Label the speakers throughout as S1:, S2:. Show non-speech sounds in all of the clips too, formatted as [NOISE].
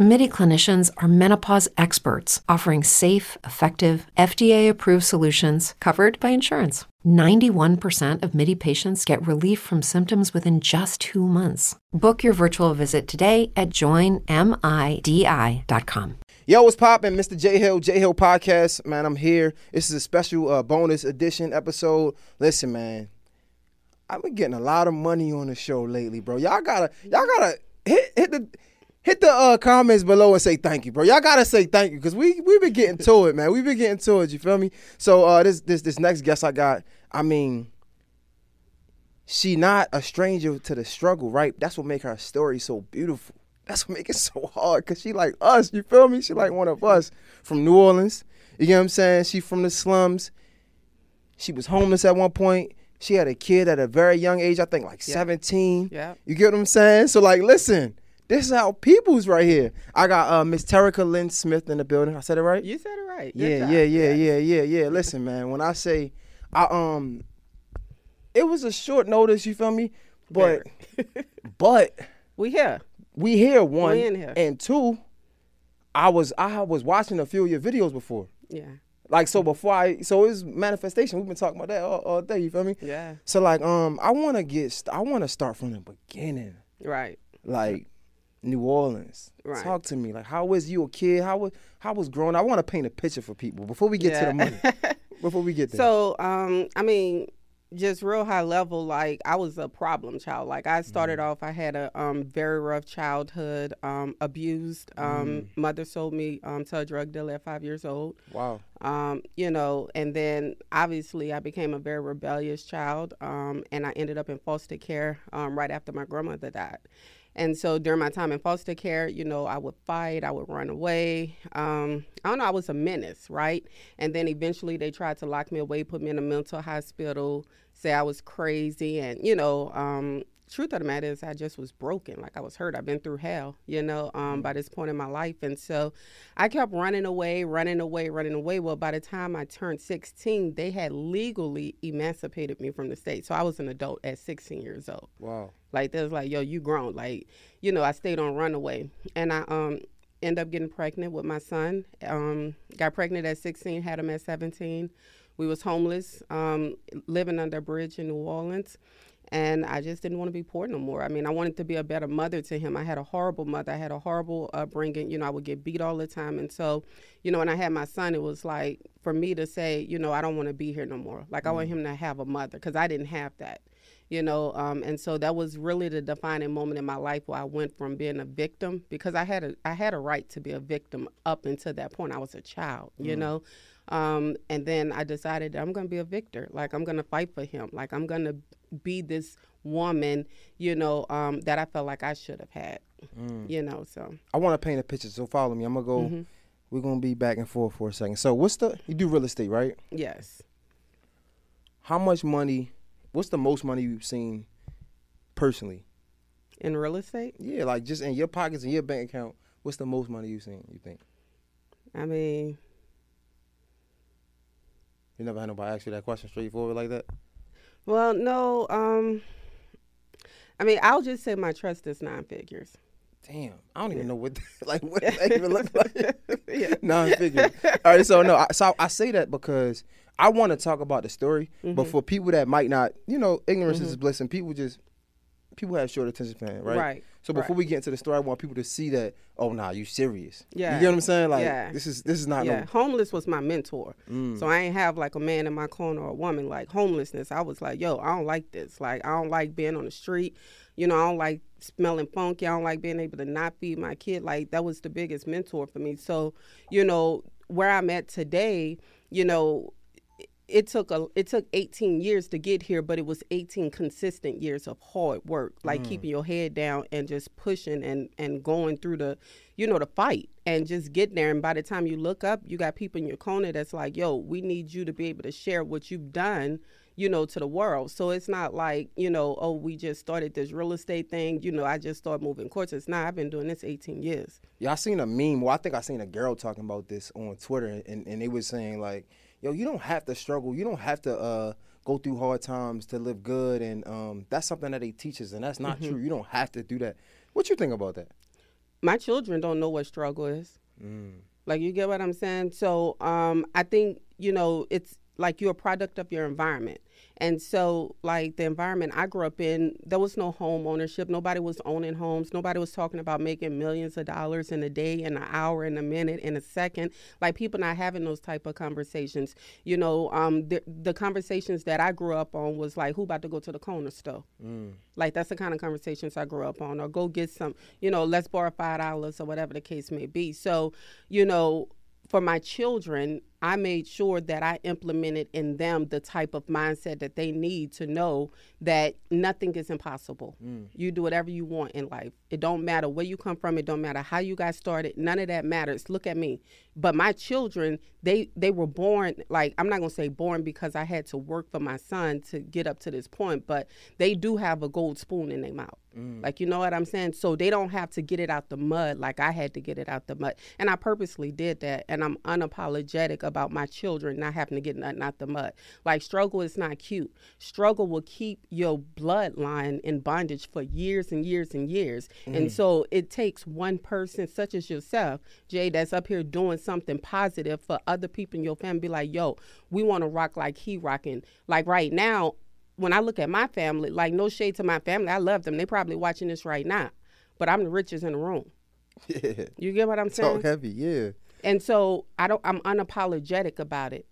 S1: MIDI clinicians are menopause experts offering safe, effective, FDA approved solutions covered by insurance. 91% of MIDI patients get relief from symptoms within just two months. Book your virtual visit today at joinmidi.com.
S2: Yo, what's poppin'? Mr. Jay Hill, Jay Hill Podcast. Man, I'm here. This is a special uh, bonus edition episode. Listen, man, I've been getting a lot of money on the show lately, bro. Y'all gotta, y'all gotta hit hit the hit the uh, comments below and say thank you, bro. Y'all gotta say thank you because we we've been getting to it, man. We've been getting to it. You feel me? So uh, this this this next guest I got, I mean, she not a stranger to the struggle, right? That's what make her story so beautiful. That's what make it [LAUGHS] so hard because she like us. You feel me? She like one of us from New Orleans. You get what I'm saying? She from the slums. She was homeless at one point. She had a kid at a very young age, I think like 17.
S3: Yeah.
S2: You get what I'm saying? So like, listen, this is how people's right here. I got uh, Miss Terrica Lynn Smith in the building. I said it right?
S3: You said it right.
S2: Yeah, yeah, yeah, yeah, yeah, yeah. Listen, man, when I say I um it was a short notice, you feel me? But [LAUGHS] but
S3: We here.
S2: we here one
S3: We in here.
S2: and two, I was I was watching a few of your videos before.
S3: Yeah.
S2: Like so before I so it's manifestation. We've been talking about that all, all day, you feel me?
S3: Yeah.
S2: So like um I wanna get st- I wanna start from the beginning.
S3: Right.
S2: Like New Orleans.
S3: Right.
S2: Talk to me. Like how was you a kid? How was how was growing? I want to paint a picture for people before we get to the money. [LAUGHS] before we get there.
S3: So, um, I mean, just real high level, like I was a problem child. Like I started
S2: Mm.
S3: off, I had a um, very rough childhood, um, abused. Um,
S2: Mm.
S3: Mother sold me um, to a drug dealer at five years old.
S2: wow.
S3: um, you know, and then obviously I became a very rebellious child, um, and I ended up in foster care um, right after my grandmother died. And so during my time in foster care, you know, I would fight, I would run away. Um, I don't know, I was a menace, right? And then eventually they tried to lock me away, put me in a mental hospital, say I was crazy, and you know, um, truth of the matter is I just was broken. Like I was hurt. I've been through hell, you know, um, by this point in my life. And so I kept running away, running away, running away. Well, by the time I turned 16, they had legally emancipated me from the state. So I was an adult at 16 years old.
S2: Wow.
S3: Like they was like, yo, you grown. Like, you know, I stayed on runaway. And I um ended up getting pregnant with my son. Um, got pregnant at 16, had him at 17. We was homeless, um, living under a bridge in New Orleans. And I just didn't want to be poor no more. I mean, I wanted to be a better mother to him. I had a horrible mother. I had a horrible upbringing. You know, I would get beat all the time. And so, you know, when I had my son, it was like for me to say, you know, I don't want to be here no more. Like, I want him to have a mother because I didn't have that you know um, and so that was really the defining moment in my life where i went from being a victim because i had a i had a right to be a victim up until that point i was a child you know um, and then i decided that i'm going to be a victor like i'm going to fight for him like i'm going to be this woman you know um, that i felt like i should have had you know so
S2: I want to paint a picture, so follow me. I'm gonna go.
S3: Mm-hmm.
S2: We're gonna be back and forth for a second. So, what's the you do real estate, right?
S3: yes
S2: How much money? What's the most money you've seen personally?
S3: in real estate
S2: Yeah, like just in your pockets and your bank account. What's the most money you've seen? You think?
S3: i mean
S2: You never had nobody ask you that question straightforward like that.
S3: Well no um i mean i'll just say my trust is nine figures
S2: Damn, I don't even know what [LAUGHS] like what [LAUGHS] that even look like. [LAUGHS]
S3: Yeah.
S2: Non figure. All right, so no, I, so I say that because I want to talk about the story,
S3: Mm-hmm.
S2: but for people that might not, you know, ignorance is bliss, and people just people have short attention span, right?
S3: Right,
S2: So before
S3: right.
S2: we get into the story, I want people to see that. Oh, nah, you serious?
S3: Yeah.
S2: You get what I'm saying? Like
S3: Yeah.
S2: this is this is not
S3: yeah,
S2: no.
S3: homeless was my mentor. Mm. So I ain't have like a man in my corner or a woman. Like homelessness, I was like, yo, I don't like this. Like I don't like being on the street. You know, I don't like smelling funky. I don't like being able to not feed my kid. Like that was the biggest mentor for me. So, you know, where I'm at today, you know, it took a it took 18 years to get here, but it was 18 consistent years of hard work, like mm. keeping your head down and just pushing and and going through the, you know, the fight and just getting there. And by the time you look up, you got people in your corner that's like, "Yo, we need you to be able to share what you've done." you know, to the world. So it's not like, you know, oh, we just started this real estate thing. You know, I just started moving courses. Nah, I've been doing this 18 years.
S2: Yeah, I seen a meme. Well, I think I seen a girl talking about this on Twitter, and, and they was saying, like, yo, you don't have to struggle. You don't have to uh, go through hard times to live good. And um, that's something that they teach us, and that's not mm-hmm. true. You don't have to do that. What you think about that?
S3: My children don't know what struggle is. Mm. Like, you get what I'm saying? So um, I think, you know, it's like you're a product of your environment. And so, like the environment I grew up in, there was no home ownership. Nobody was owning homes. Nobody was talking about making millions of dollars in a day, in an hour, in a minute, in a second. Like people not having those type of conversations. You know, um, the, the conversations that I grew up on was like, who about to go to the corner store? Mm. Like that's the kind of conversations I grew up on, or go get some. You know, let's borrow five dollars or whatever the case may be. So, you know, for my children, I made sure that I implemented in them the type of mindset that they need to know that nothing is impossible. Mm. You do whatever you want in life. It don't matter where you come from. It don't matter how you got started. None of that matters. Look at me. But my children, they they were born like I'm not gonna say born because I had to work for my son to get up to this point, but they do have a gold spoon in their mouth. Mm. Like you know what I'm saying? So they don't have to get it out the mud like I had to get it out the mud. And I purposely did that. And I'm unapologetic about my children not having to get nothing out the mud. Like struggle is not cute. Struggle will keep your bloodline in bondage for years and years and years. Mm. And so it takes one person such as yourself, Jay, that's up here doing something positive for other people in your family. Be like, yo, we want to rock like he rocking. Like right now, when I look at my family, like no shade to my family, I love them. They probably watching this right now, but I'm the richest in the room. [LAUGHS] Yeah. You get what I'm saying?
S2: Talk heavy, yeah.
S3: And so I don't I'm unapologetic about it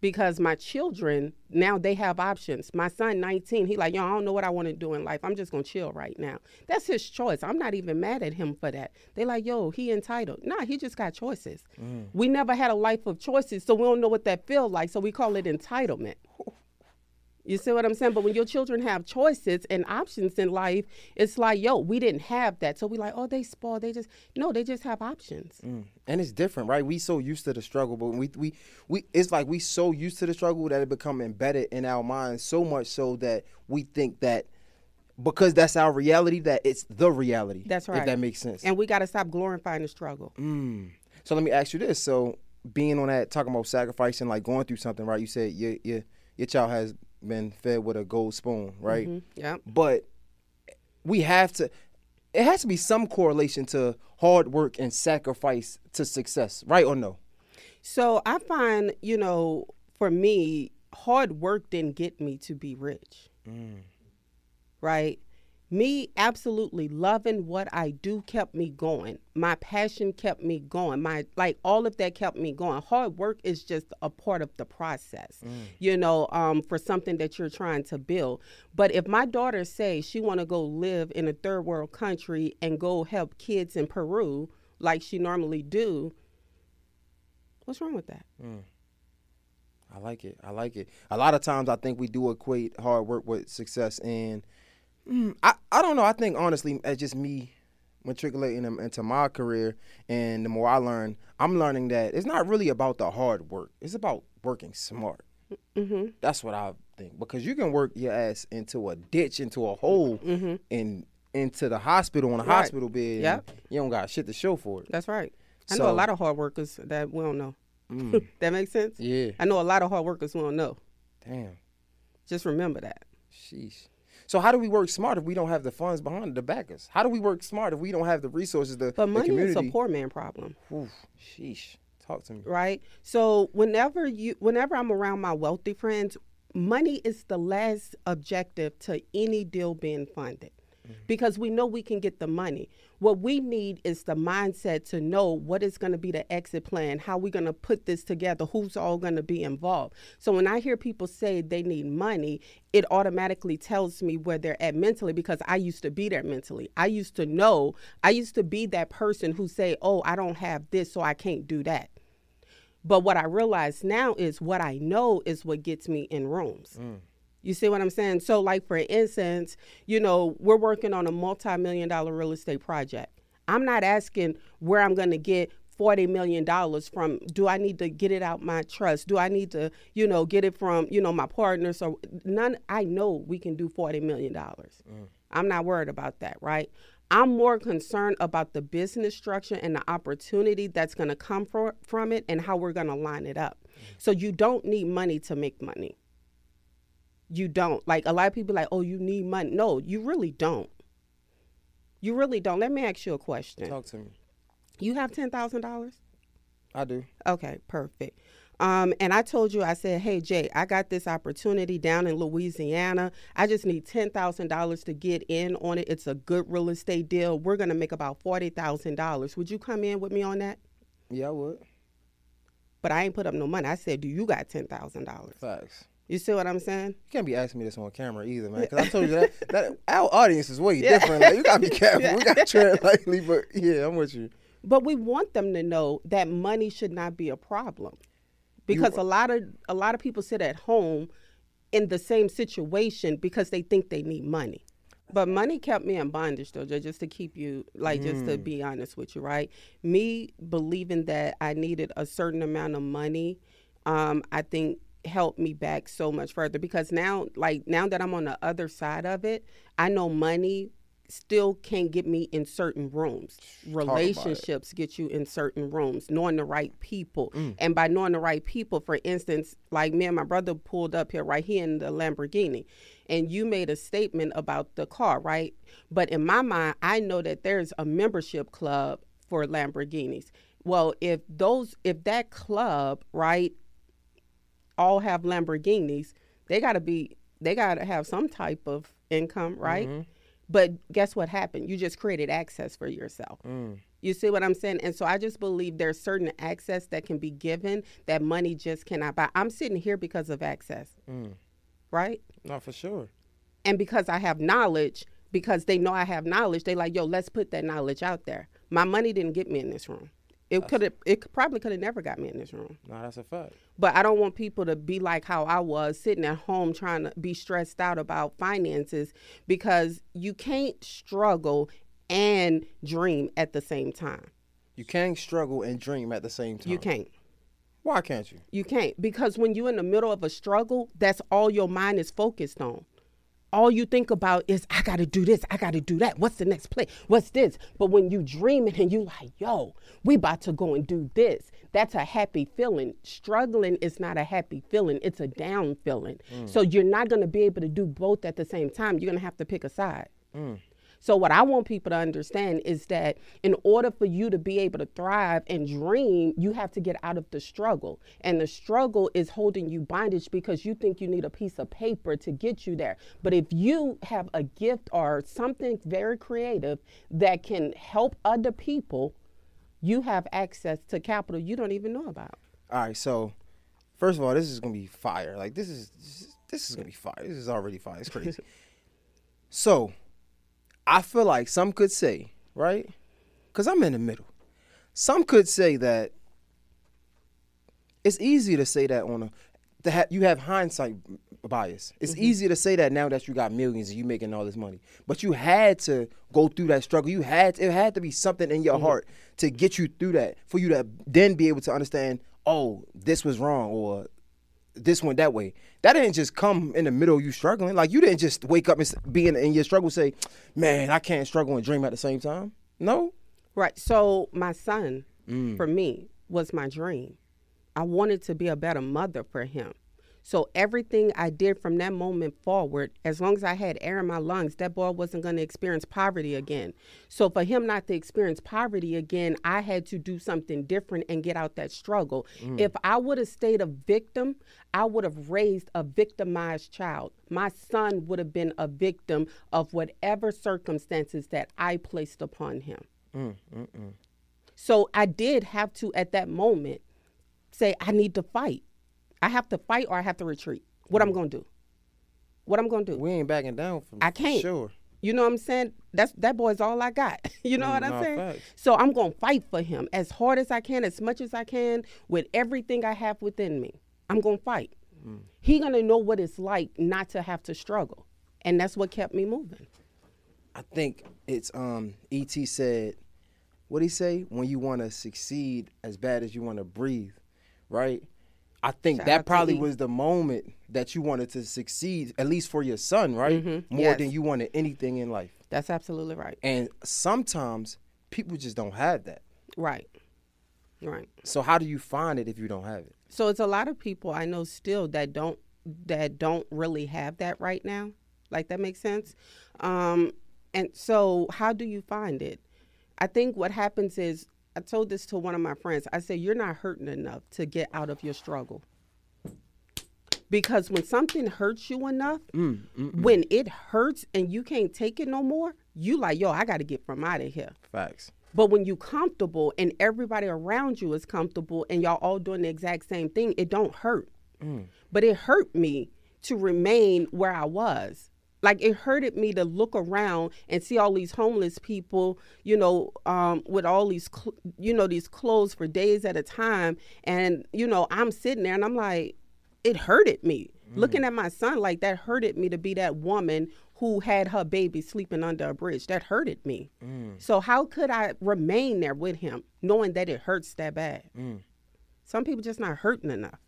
S3: because my children now they have options. My son 19, he like, yo, I don't know what I want to do in life. I'm just gonna chill right now. That's his choice. I'm not even mad at him for that. They like, yo, he entitled. Nah, he just got choices. Mm. We never had a life of choices, so we don't know what that feels like. So we call it entitlement. You see what I'm saying? But when your children have choices and options in life, it's like, yo, we didn't have that. So we like, oh, they spoiled. They just no, they just have options. Mm.
S2: And it's different, right? We so used to the struggle, but we we we it's like we so used to the struggle that it become embedded in our minds so much so that we think that because that's our reality that it's the reality.
S3: That's right.
S2: If that makes sense.
S3: And we got to stop glorifying the struggle.
S2: Mm. So let me ask you this: so being on that, talking about sacrificing, like going through something, right? You said your your your child has been fed with a gold spoon, right?
S3: Mm-hmm. Yeah.
S2: But we have to. It has to be some correlation to hard work and sacrifice to success, right or no?
S3: So I find, you know, for me, hard work didn't get me to be rich. Mm. Right? Me absolutely loving what I do kept me going. My passion kept me going. My like all of that kept me going. Hard work is just a part of the process, mm. you know, um, for something that you're trying to build. But if my daughter says she want to go live in a third world country and go help kids in Peru like she normally do, what's wrong with that? Mm.
S2: I like it. I like it. A lot of times I think we do equate hard work with success and Mm, I, I don't know. I think honestly, it's just me matriculating into my career, and the more I learn, I'm learning that it's not really about the hard work. It's about working smart. Mm-hmm. That's what I think because you can work your ass into a ditch, into a hole, mm-hmm. and into the hospital on a right. hospital bed. Yeah, you don't got shit to show for it.
S3: That's right. I so, know a lot of hard workers that we don't know. Mm, [LAUGHS] that makes sense.
S2: Yeah,
S3: I know a lot of hard workers we don't know.
S2: Damn.
S3: Just remember that.
S2: Sheesh. So how do we work smart if we don't have the funds behind it to back us? How do we work smart if we don't have the resources to
S3: But money
S2: is
S3: a poor man problem.
S2: Oof, sheesh. Talk to me.
S3: Right? So whenever you whenever I'm around my wealthy friends, money is the last objective to any deal being funded. Mm-hmm. Because we know we can get the money. What we need is the mindset to know what is going to be the exit plan, how we're going to put this together, who's all going to be involved. So when I hear people say they need money, it automatically tells me where they're at mentally because I used to be there mentally. I used to know, I used to be that person who say, "Oh, I don't have this, so I can't do that." But what I realize now is what I know is what gets me in rooms. Mm. You see what I'm saying? So, like for instance, you know, we're working on a multi-million dollar real estate project. I'm not asking where I'm going to get forty million dollars from do I need to get it out my trust? Do I need to, you know, get it from, you know, my partners or none I know we can do forty million dollars. Mm. I'm not worried about that, right? I'm more concerned about the business structure and the opportunity that's going to come for, from it and how we're going to line it up. Mm. So you don't need money to make money. You don't. Like a lot of people like, "Oh, you need money." No, you really don't. You really don't. Let me ask you a question.
S2: Talk to me.
S3: You have $10,000?
S2: I do.
S3: Okay, perfect. Um, and I told you, I said, hey, Jay, I got this opportunity down in Louisiana. I just need $10,000 to get in on it. It's a good real estate deal. We're going to make about $40,000. Would you come in with me on that?
S2: Yeah, I would.
S3: But I ain't put up no money. I said, do you got $10,000?
S2: Facts.
S3: You see what I'm saying? You
S2: can't be asking me this on camera either, man. Because I told you that, that our audience is way [LAUGHS] yeah. different. Like you gotta be careful. Yeah. We gotta [LAUGHS] tread lightly, but yeah, I'm with you.
S3: But we want them to know that money should not be a problem because you, a lot of a lot of people sit at home in the same situation because they think they need money. But money kept me in bondage, though, just to keep you, like, mm. just to mm. be honest with you, right? Me believing that I needed a certain amount of money, um, I think helped me back so much further because now, like, now that I'm on the other side of it, I know money still can't get me in certain rooms. Relationships get you in certain rooms, knowing the right people. Mm. And by knowing the right people, for instance, like me and my brother pulled up here right here in the Lamborghini, and you made a statement about the car, right? But in my mind, I know that there's a membership club for Lamborghinis. Well, if those if that club, right, all have Lamborghinis, they got to be they got to have some type of income, right? Mm-hmm but guess what happened? You just created access for yourself. Mm. You see what I'm saying? And so I just believe there's certain access that can be given that money just cannot buy. I'm sitting here because of access. Mm. Right?
S2: Not for sure.
S3: And because I have knowledge, because they know I have knowledge, they like, yo, let's put that knowledge out there. My money didn't get me in this room. It could have. It probably could have never got me in this room.
S2: No, that's a fact.
S3: But I don't want people to be like how I was, sitting at home trying to be stressed out about finances, because you can't struggle and dream at the same time.
S2: You can't struggle and dream at the same time.
S3: You can't.
S2: Why can't you?
S3: You can't because when you're in the middle of a struggle, that's all your mind is focused on all you think about is I gotta do this, I gotta do that. What's the next play? What's this? But when you dream it and you like, yo, we about to go and do this, that's a happy feeling. Struggling is not a happy feeling, it's a down feeling. Mm. So you're not gonna be able to do both at the same time. You're gonna have to pick a side. Mm. So, what I want people to understand is that in order for you to be able to thrive and dream, you have to get out of the struggle. And the struggle is holding you bondage because you think you need a piece of paper to get you there. But if you have a gift or something very creative that can help other people, you have access to capital you don't even know about.
S2: All right. So, first of all, this is going to be fire. Like, this is. This is gonna be fire. This is already fire. It's crazy. [LAUGHS] so, I feel like some could say, right? Because I'm in the middle. Some could say that it's easy to say that on a that you have hindsight bias. It's mm-hmm. easy to say that now that you got millions and you making all this money, but you had to go through that struggle. You had to, it had to be something in your mm-hmm. heart to get you through that for you to then be able to understand. Oh, this was wrong, or this went that way. That didn't just come in the middle of you struggling. Like you didn't just wake up and be in, in your struggle say, "Man, I can't struggle and dream at the same time." No.
S3: Right. So my son, mm. for me, was my dream. I wanted to be a better mother for him. So everything I did from that moment forward, as long as I had air in my lungs, that boy wasn't going to experience poverty again. So for him not to experience poverty again, I had to do something different and get out that struggle. Mm. If I would have stayed a victim, I would have raised a victimized child. My son would have been a victim of whatever circumstances that I placed upon him. Mm, mm, mm. so I did have to, at that moment, say, I need to fight. I have to fight or I have to retreat. What I'm mm. gonna do? What I'm gonna do?
S2: We ain't backing down from.
S3: I can't.
S2: Sure.
S3: You know what I'm saying? That's that boy's all I got. [LAUGHS] you know mm, what I'm saying? Facts. So I'm gonna fight for him as hard as I can, as much as I can, with everything I have within me. I'm gonna fight. Mm. He gonna know what it's like not to have to struggle, and that's what kept me moving.
S2: I think it's um. ET said, what he say? When you want to succeed as bad as you want to breathe, right? I think Shout that probably was the moment that you wanted to succeed, at least for your son, right? Mm-hmm. More yes. than you wanted anything in life.
S3: That's absolutely right.
S2: And sometimes people just don't have that.
S3: Right. Right.
S2: So how do you find it if you don't have it?
S3: So it's a lot of people I know still that don't that don't really have that right now. Like that makes sense. Um, and so how do you find it? I think what happens is I told this to one of my friends. I said you're not hurting enough to get out of your struggle. Because when something hurts you enough, mm, mm, mm. when it hurts and you can't take it no more, you like, yo, I got to get from out of here.
S2: Facts.
S3: But when you comfortable and everybody around you is comfortable and y'all all doing the exact same thing, it don't hurt. Mm. But it hurt me to remain where I was. Like it hurted me to look around and see all these homeless people, you know, um, with all these, cl- you know, these clothes for days at a time, and you know, I'm sitting there and I'm like, it hurted me. Mm. Looking at my son like that hurted me to be that woman who had her baby sleeping under a bridge. That hurted me. Mm. So how could I remain there with him knowing that it hurts that bad? Mm. Some people just not hurting enough.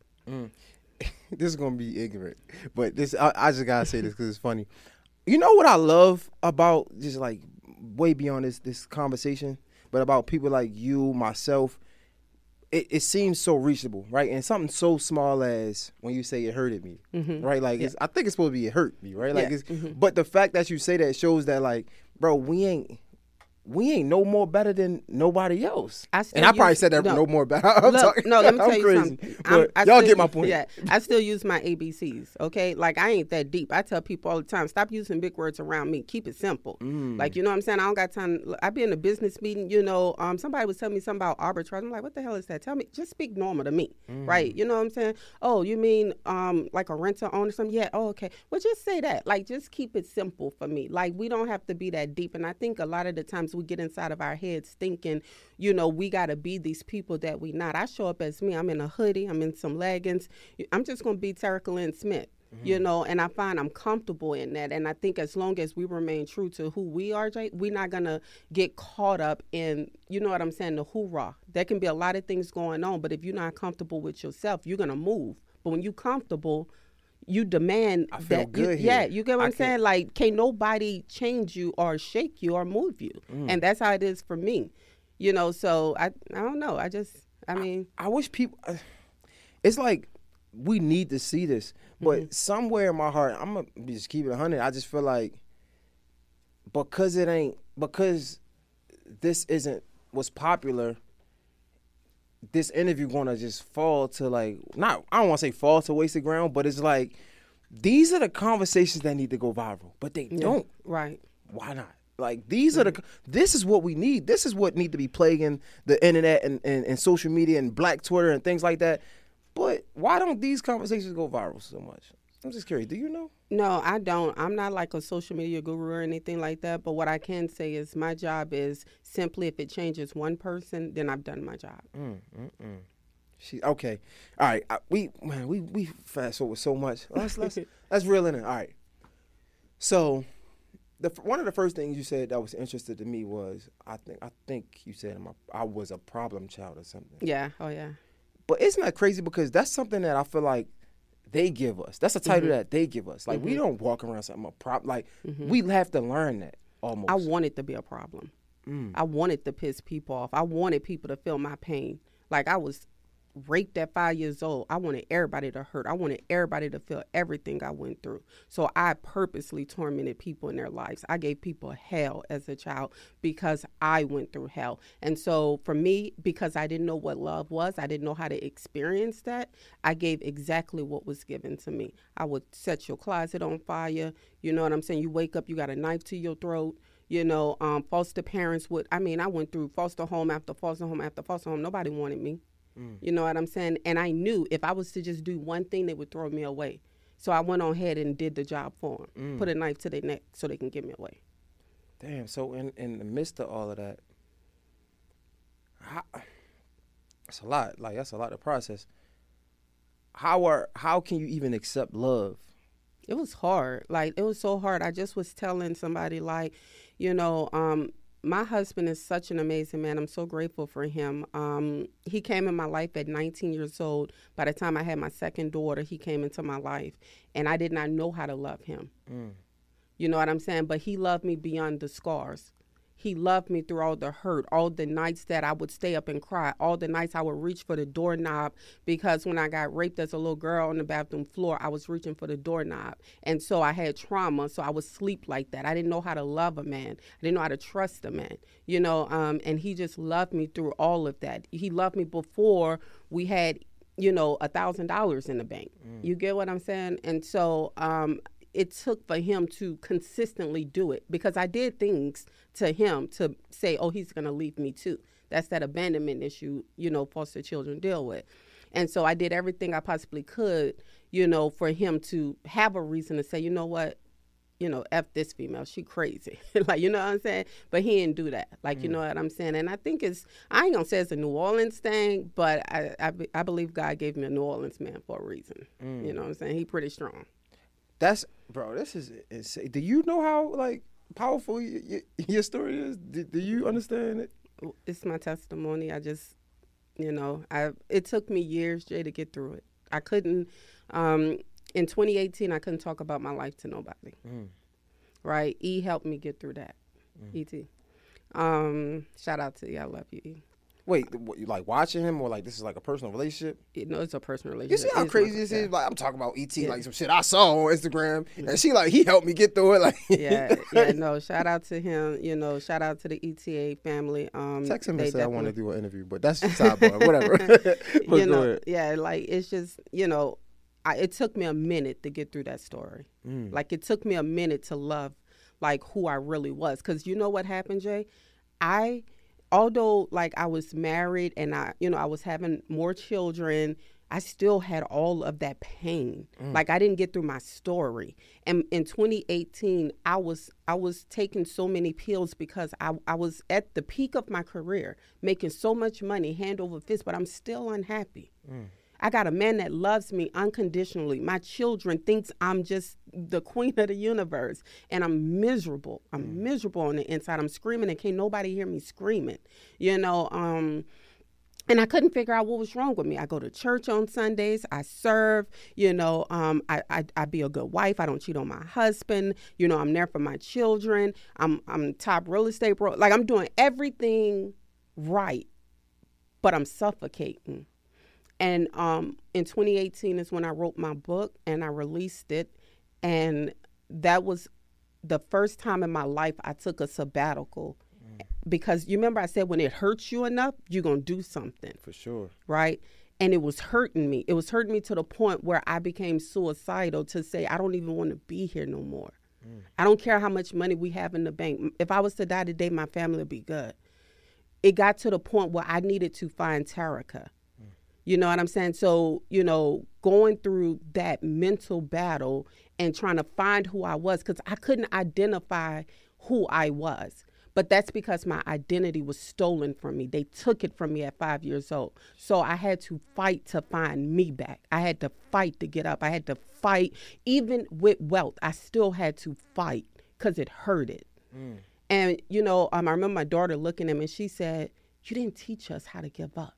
S3: [LAUGHS]
S2: This is gonna be ignorant, but this I, I just gotta say this because it's funny. You know what I love about just like way beyond this this conversation, but about people like you, myself. It, it seems so reachable, right? And something so small as when you say it hurted me, mm-hmm. right? Like yeah. I think it's supposed to be it hurt me, right? Like, yeah. mm-hmm. but the fact that you say that shows that, like, bro, we ain't we ain't no more better than nobody else. I and I probably said that no, no more better. [LAUGHS] I'm
S3: look,
S2: talking,
S3: no, let me [LAUGHS] tell you
S2: crazy.
S3: something. y'all
S2: still, get my point.
S3: Yeah, I still use my ABCs. Okay, like I ain't that deep. I tell people all the time, stop using big words around me. Keep it simple. Mm. Like you know what I'm saying. I don't got time. I be in a business meeting. You know, um, somebody was telling me something about arbitrage. I'm like, what the hell is that? Tell me. Just speak normal to me, mm. right? You know what I'm saying? Oh, you mean um, like a renter owner? or Something? Yeah. Oh, okay. Well, just say that. Like, just keep it simple for me. Like, we don't have to be that deep. And I think a lot of the times we get inside of our heads thinking, you know, we got to be these people that we not. I show up as me. I'm in a hoodie. I'm in some leggings. I'm just going to be Terrica Lynn Smith. Mm-hmm. You know, and I find I'm comfortable in that. And I think as long as we remain true to who we are, Jay, we're not gonna get caught up in, you know what I'm saying, the hoorah. There can be a lot of things going on, but if you're not comfortable with yourself, you're gonna move. But when you're comfortable, you demand that
S2: you,
S3: yeah you get what I am saying? Like can nobody change you or shake you or move you. Mm. and that's how it is for me you know? So i i don't know. I just i mean
S2: i, I wish people uh, it's like we need to see this but mm-hmm. somewhere in my heart i'm gonna just keep it 100 i just feel like because it ain't because this isn't what's popular this interview gonna just fall to like not I don't want to say fall to wasted ground, but it's like these are the conversations that need to go viral, but they yeah, don't.
S3: Right?
S2: Why not? Like these are the mm-hmm. this is what we need. This is what need to be plaguing the internet and, and, and social media and black Twitter and things like that. But why don't these conversations go viral so much? I'm just curious. Do you know?
S3: No, I don't. I'm not like a social media guru or anything like that. But what I can say is my job is simply if it changes one person, then I've done my job. Mm, mm,
S2: mm. She okay. All right. I, we man, we we fast forward so much. Let's let's [LAUGHS] let's reel in it. All right. So, the one of the first things you said that was interested to me was I think I think you said I was a problem child or something.
S3: Yeah. Oh yeah.
S2: But isn't that crazy? Because that's something that I feel like they give us. That's a title mm-hmm. that they give us. Like mm-hmm. we don't walk around something a problem. Like mm-hmm. we have to learn that almost.
S3: I want it to be a problem. Mm. I wanted to piss people off. I wanted people to feel my pain. Like I was raped at five years old, I wanted everybody to hurt. I wanted everybody to feel everything I went through. So I purposely tormented people in their lives. I gave people hell as a child because I went through hell. And so for me, because I didn't know what love was, I didn't know how to experience that, I gave exactly what was given to me. I would set your closet on fire. You know what I'm saying? You wake up, you got a knife to your throat you know um, foster parents would i mean i went through foster home after foster home after foster home nobody wanted me Mm. You know what I'm saying? And I knew if I was to just do one thing, they would throw me away. So I went on ahead and did the job for them. Mm. Put a knife to their neck so they can get me away.
S2: Damn. So in in the midst of all of that, it's a lot. Like that's a lot to process. How are how can you even accept love?
S3: It was hard. Like it was so hard. I just was telling somebody like, you know, um, my husband is such an amazing man. I'm so grateful for him. Um, he came in my life at 19 years old. By the time I had my second daughter, he came into my life, and I did not know how to love him. Mm. You know what I'm saying? But he loved me beyond the scars. He loved me through all the hurt, all the nights that I would stay up and cry, all the nights I would reach for the doorknob because when I got raped as a little girl on the bathroom floor, I was reaching for the doorknob. And so I had trauma, so I would sleep like that. I didn't know how to love a man. I didn't know how to trust a man, you know, um, and he just loved me through all of that. He loved me before we had you know, a thousand dollars in the bank. Mm. You get what I'm saying? And so um, it took for him to consistently do it because I did things to him to say, oh, he's going to leave me too. That's that abandonment issue, you know, foster children deal with. And so I did everything I possibly could, you know, for him to have a reason to say, you know what, you know, F this female, she crazy. [LAUGHS] like, you know what I'm saying? But he didn't do that. Like, mm. you know what I'm saying? And I think it's, I ain't gonna say it's a New Orleans thing, but I, I, I believe God gave me a New Orleans man for a reason. Mm. You know what I'm saying? He pretty strong.
S2: That's bro. This is insane. Do you know how like powerful y- y- your story is? Do, do you understand it?
S3: It's my testimony. I just, you know, I it took me years, Jay, to get through it. I couldn't. Um, in 2018, I couldn't talk about my life to nobody. Mm. Right? E helped me get through that. Mm. ET. Um, shout out to you. I love you, E.
S2: Wait, you like watching him, or like this is like a personal relationship?
S3: You know, it's a personal relationship.
S2: You see how it's crazy this is? Like I'm talking about ET, yeah. like some shit I saw on Instagram, and she like he helped me get through it. Like
S3: yeah, [LAUGHS] yeah, no. Shout out to him. You know, shout out to the ETA family. Um,
S2: Text him and say I want to do an interview, but that's sidebar, [LAUGHS] whatever.
S3: you [LAUGHS] know, yeah, like it's just you know, I, it took me a minute to get through that story. Mm. Like it took me a minute to love like who I really was, because you know what happened, Jay. I although like I was married and I, you know, I was having more children, I still had all of that pain. Mm. Like I didn't get through my story. And in 2018, I was I was taking so many pills because I, I was at the peak of my career, making so much money hand over fist, but I'm still unhappy. Mm. I got a man that loves me unconditionally. My children thinks I'm just the queen of the universe and I'm miserable. I'm mm. miserable on the inside. I'm screaming and can't nobody hear me screaming. You know, um and I couldn't figure out what was wrong with me. I go to church on Sundays. I serve. You know, um, I, I I be a good wife. I don't cheat on my husband. You know, I'm there for my children. I'm I'm top real estate bro. Like I'm doing everything right, but I'm suffocating and um, in 2018 is when I wrote my book and I released it. And that was the first time in my life I took a sabbatical. Mm. Because you remember I said when it hurts you enough, you're going to do something.
S2: For sure.
S3: Right? And it was hurting me. It was hurting me to the point where I became suicidal to say, I don't even want to be here no more. Mm. I don't care how much money we have in the bank. If I was to die today, my family would be good. It got to the point where I needed to find Terrica. You know what I'm saying? So, you know, going through that mental battle and trying to find who I was, because I couldn't identify who I was. But that's because my identity was stolen from me. They took it from me at five years old. So I had to fight to find me back. I had to fight to get up. I had to fight. Even with wealth, I still had to fight because it hurted. Mm. And, you know, um, I remember my daughter looking at me and she said, You didn't teach us how to give up.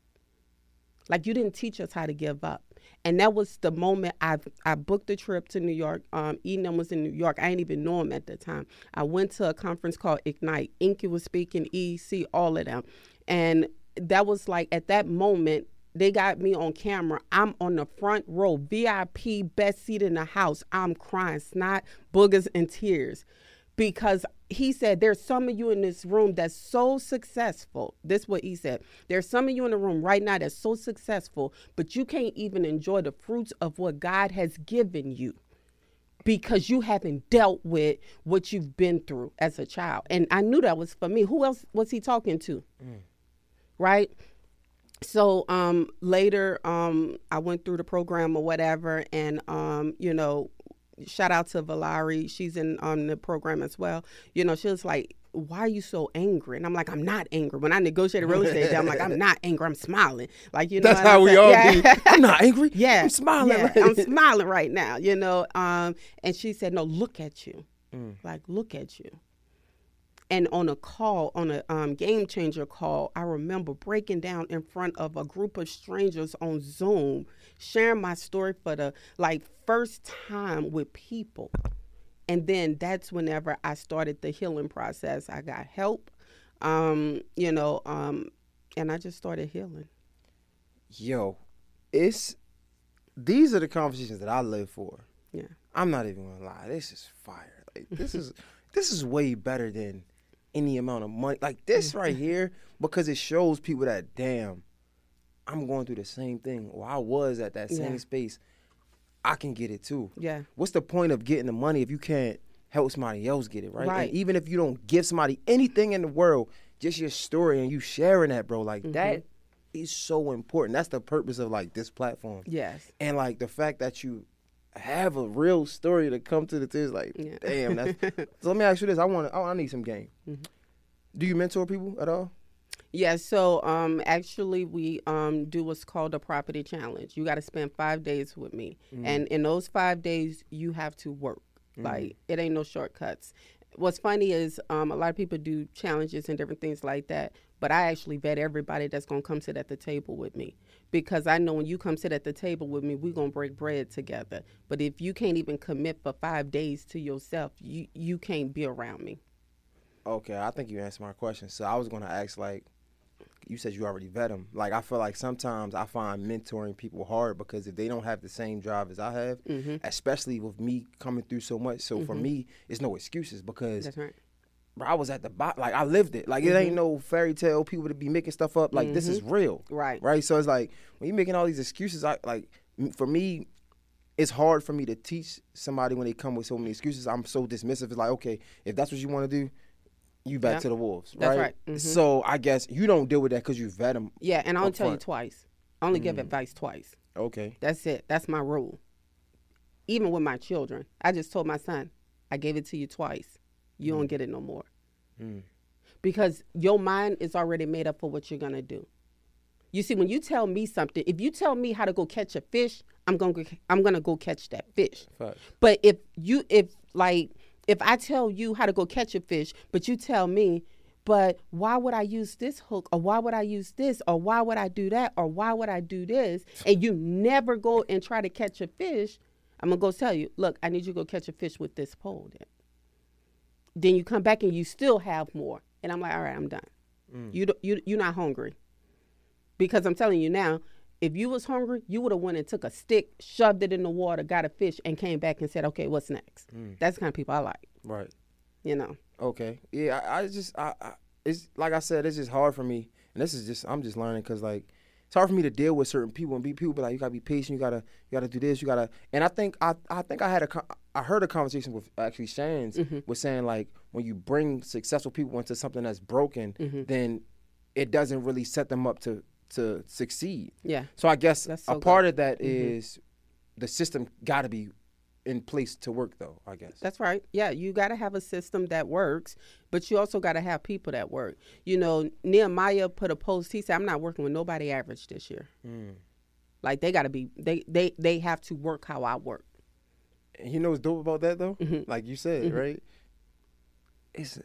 S3: Like you didn't teach us how to give up. And that was the moment I I booked the trip to New York. Um, Eden was in New York. I didn't even know him at the time. I went to a conference called Ignite. Inky was speaking, EC, all of them. And that was like at that moment, they got me on camera. I'm on the front row, VIP, best seat in the house. I'm crying, snot, boogers, and tears because he said there's some of you in this room that's so successful. This is what he said. There's some of you in the room right now that's so successful but you can't even enjoy the fruits of what god has given you because you haven't dealt with what you've been through as a child. And i knew that was for me. Who else was he talking to? Mm. right? So um, later um, i went through the program or whatever and um, you know shout out to Valari. She's in on um, the program as well. You know, she was like, why are you so angry? And I'm like, I'm not angry. When I negotiated real estate, I'm like, I'm not angry. I'm smiling. Like you know,
S2: that's how we all yeah. be. [LAUGHS] I'm not angry.
S3: Yeah,
S2: I'm smiling.
S3: Yeah, right I'm [LAUGHS] smiling right now. You know. Um, and she said, No, look at you. Mm. Like, look at you. and on a call, on a um, game changer call, I remember breaking down in front of a group of strangers on Zoom, sharing my story for the like first time with people. And then that's whenever I started the healing process. I got help, um, you know, um, and I just started healing.
S2: Yo, it's these are the conversations that I live for.
S3: Yeah.
S2: I'm not even gonna lie. This is fire. Like this is [LAUGHS] this is way better than any amount of money. Like this right here, because it shows people that damn, I'm going through the same thing or I was at that same yeah. space. I can get it too.
S3: Yeah.
S2: What's the point of getting the money if you can't help somebody else get it, right? right. And even if you don't give somebody anything in the world, just your story and you sharing that, bro, like mm-hmm. that is so important. That's the purpose of like this platform.
S3: Yes.
S2: And like the fact that you have a real story to come to the tears, like, yeah. damn. That's, [LAUGHS] so let me ask you this: I want, oh, I need some game. Mm-hmm. Do you mentor people at all?
S3: Yeah, so um, actually, we um, do what's called a property challenge. You got to spend five days with me, mm-hmm. and in those five days, you have to work. Mm-hmm. Like it ain't no shortcuts. What's funny is um, a lot of people do challenges and different things like that, but I actually vet everybody that's gonna come sit at the table with me because I know when you come sit at the table with me, we're gonna break bread together. But if you can't even commit for five days to yourself, you you can't be around me.
S2: Okay, I think you answered my question. So I was gonna ask like you said you already vet them. Like I feel like sometimes I find mentoring people hard because if they don't have the same drive as I have, mm-hmm. especially with me coming through so much. So mm-hmm. for me, it's no excuses because
S3: That's right.
S2: I was at the bottom. Like I lived it. Like mm-hmm. it ain't mm-hmm. no fairy tale. People to be making stuff up. Like this is mm-hmm. real.
S3: Right.
S2: Right. So it's like when you're making all these excuses. I like for me, it's hard for me to teach somebody when they come with so many excuses. I'm so dismissive. It's like okay, if that's what you want to do, you back to the wolves. Right.
S3: That's right. Mm-hmm.
S2: So I guess you don't deal with that because you vet them.
S3: Yeah, and I'll tell front. you twice. I only give mm. advice twice.
S2: Okay.
S3: That's it. That's my rule. Even with my children, I just told my son, I gave it to you twice. You mm. don't get it no more. Mm. Because your mind is already made up for what you're gonna do. You see, when you tell me something, if you tell me how to go catch a fish, I'm gonna I'm gonna go catch that fish.
S2: Fact.
S3: But if you if like if I tell you how to go catch a fish, but you tell me, but why would I use this hook or why would I use this or why would I do that or why would I do this? And you never go and try to catch a fish, I'm gonna go tell you, look, I need you to go catch a fish with this pole then. Then you come back and you still have more. And I'm like, all right, I'm done. Mm. You, you, you're not hungry. Because I'm telling you now, if you was hungry, you would have went and took a stick, shoved it in the water, got a fish, and came back and said, okay, what's next? Mm. That's the kind of people I like.
S2: Right.
S3: You know.
S2: Okay. Yeah, I, I just, I, I, it's like I said, it's just hard for me, and this is just, I'm just learning because like it's hard for me to deal with certain people and be people be like you gotta be patient you gotta you gotta do this you gotta and I think I I think I had a I heard a conversation with actually Shan's mm-hmm. was saying like when you bring successful people into something that's broken mm-hmm. then it doesn't really set them up to to succeed.
S3: Yeah.
S2: So I guess so a part good. of that mm-hmm. is the system got to be in place to work though i guess.
S3: That's right. Yeah you got to have a system that works but you also got to have people that work. You know nehemiah put a post he said i'm not working with nobody average this year. Mm. like they got to be they they they have to work how i work.
S2: And you know what's dope about that though? Mm-hmm. like you said mm-hmm. right? It's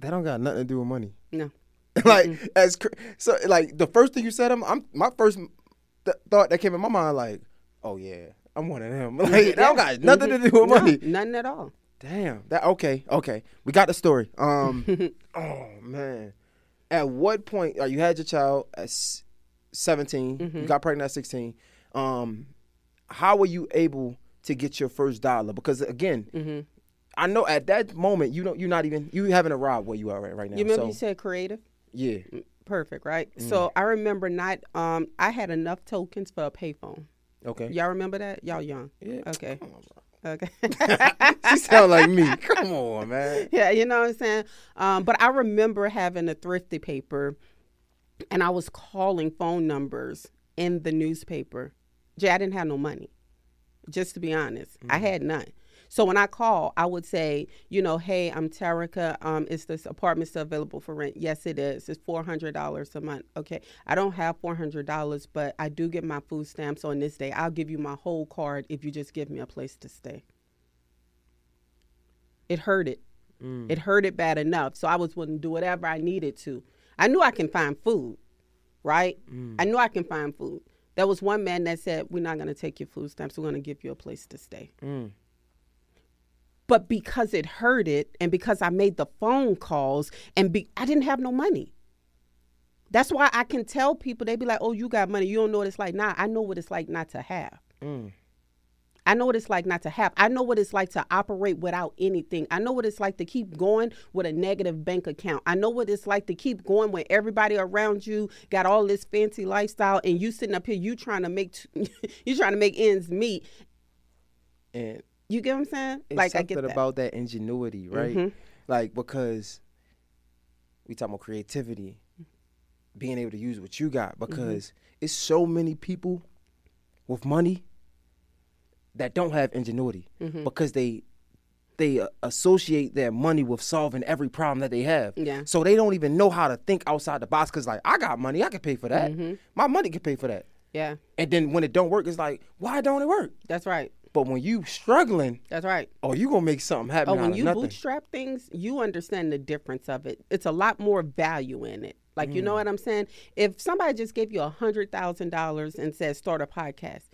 S2: that don't got nothing to do with money.
S3: No [LAUGHS]
S2: like mm-hmm. as so like the first thing you said i'm, I'm my first th- thought that came in my mind like oh yeah I'm one of them. [LAUGHS] Like yeah. that don't got nothing mm-hmm. to do with [LAUGHS] no, money.
S3: Nothing at all.
S2: Damn. That okay, okay. We got the story. Um oh man. At what point uh, you had your child at 17, mm-hmm. you got pregnant at 16. Um how were you able to get your first dollar? Because again, mm-hmm. I know at that moment you don't you're not even you haven't arrived where you are right, right now.
S3: You remember
S2: so,
S3: you said creative?
S2: Yeah.
S3: Mm, perfect, right? Mm. So I remember not um I had enough tokens for a payphone.
S2: Okay.
S3: Y'all remember that? Y'all young.
S2: Yeah.
S3: Okay. Okay. [LAUGHS]
S2: she sound like me. [LAUGHS] Come on, man.
S3: Yeah, you know what I'm saying? Um, but I remember having a thrifty paper and I was calling phone numbers in the newspaper. Jay, I didn't have no money. Just to be honest. Mm-hmm. I had none. So when I call, I would say, you know, hey, I'm Terrica. Um, is this apartment still available for rent? Yes, it is. It's four hundred dollars a month. Okay, I don't have four hundred dollars, but I do get my food stamps on this day. I'll give you my whole card if you just give me a place to stay. It hurt it. Mm. It hurted bad enough, so I was willing to do whatever I needed to. I knew I can find food, right? Mm. I knew I can find food. There was one man that said, "We're not going to take your food stamps. We're going to give you a place to stay." Mm. But because it hurted, and because I made the phone calls, and be, I didn't have no money. That's why I can tell people they be like, "Oh, you got money. You don't know what it's like." Nah, I know what it's like not to have. Mm. I know what it's like not to have. I know what it's like to operate without anything. I know what it's like to keep going with a negative bank account. I know what it's like to keep going when everybody around you got all this fancy lifestyle and you sitting up here, you trying to make t- [LAUGHS] you trying to make ends meet.
S2: And
S3: you get what I'm saying?
S2: like something I get that. about that ingenuity, right? Mm-hmm. Like because we talk about creativity, being able to use what you got mm-hmm. because mm-hmm. it's so many people with money that don't have ingenuity mm-hmm. because they they associate their money with solving every problem that they have.
S3: Yeah.
S2: So they don't even know how to think outside the box because like I got money, I can pay for that. Mm-hmm. My money can pay for that.
S3: Yeah.
S2: And then when it don't work, it's like why don't it work?
S3: That's right.
S2: But when you struggling,
S3: that's right.
S2: Oh, you gonna make something happen.
S3: Oh, when you
S2: nothing.
S3: bootstrap things, you understand the difference of it. It's a lot more value in it. Like mm. you know mm. what I'm saying? If somebody just gave you a hundred thousand dollars and said start a podcast,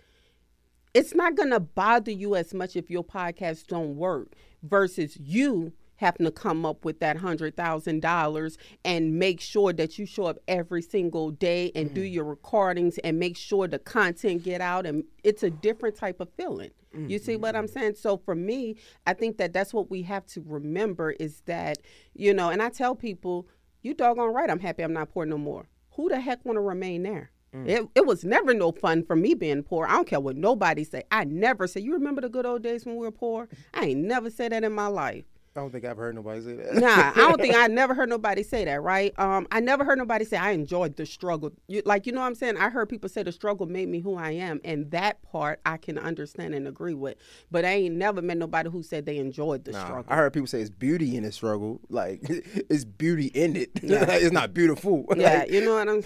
S3: it's not going to bother you as much if your podcast don't work versus you having to come up with that hundred thousand dollars and make sure that you show up every single day and mm do your recordings and make sure the content get out and it's a different type of feeling mm you see what i'm mm-hmm. saying so for me i think that that's what we have to remember is that you know and i tell people you doggone right i'm happy i'm not poor no more who the heck want to remain there Mm. It, it was never no fun for me being poor. I don't care what nobody say. I never say, you remember the good old days when we were poor? I ain't never said that in my life.
S2: I don't think I've heard nobody say that.
S3: nah, I don't think I [LAUGHS] never heard nobody say that, right? Um, I never heard nobody say I enjoyed the struggle. You, like, you know what I'm saying? I heard people say the struggle made me who I am, and that part I can understand and agree with. But I ain't never met nobody who said they enjoyed the nah, struggle.
S2: I heard people say it's beauty in the struggle. Like, [LAUGHS] it's beauty in it. Yeah. [LAUGHS] it's not beautiful.
S3: Yeah,
S2: like,
S3: you know what I'm.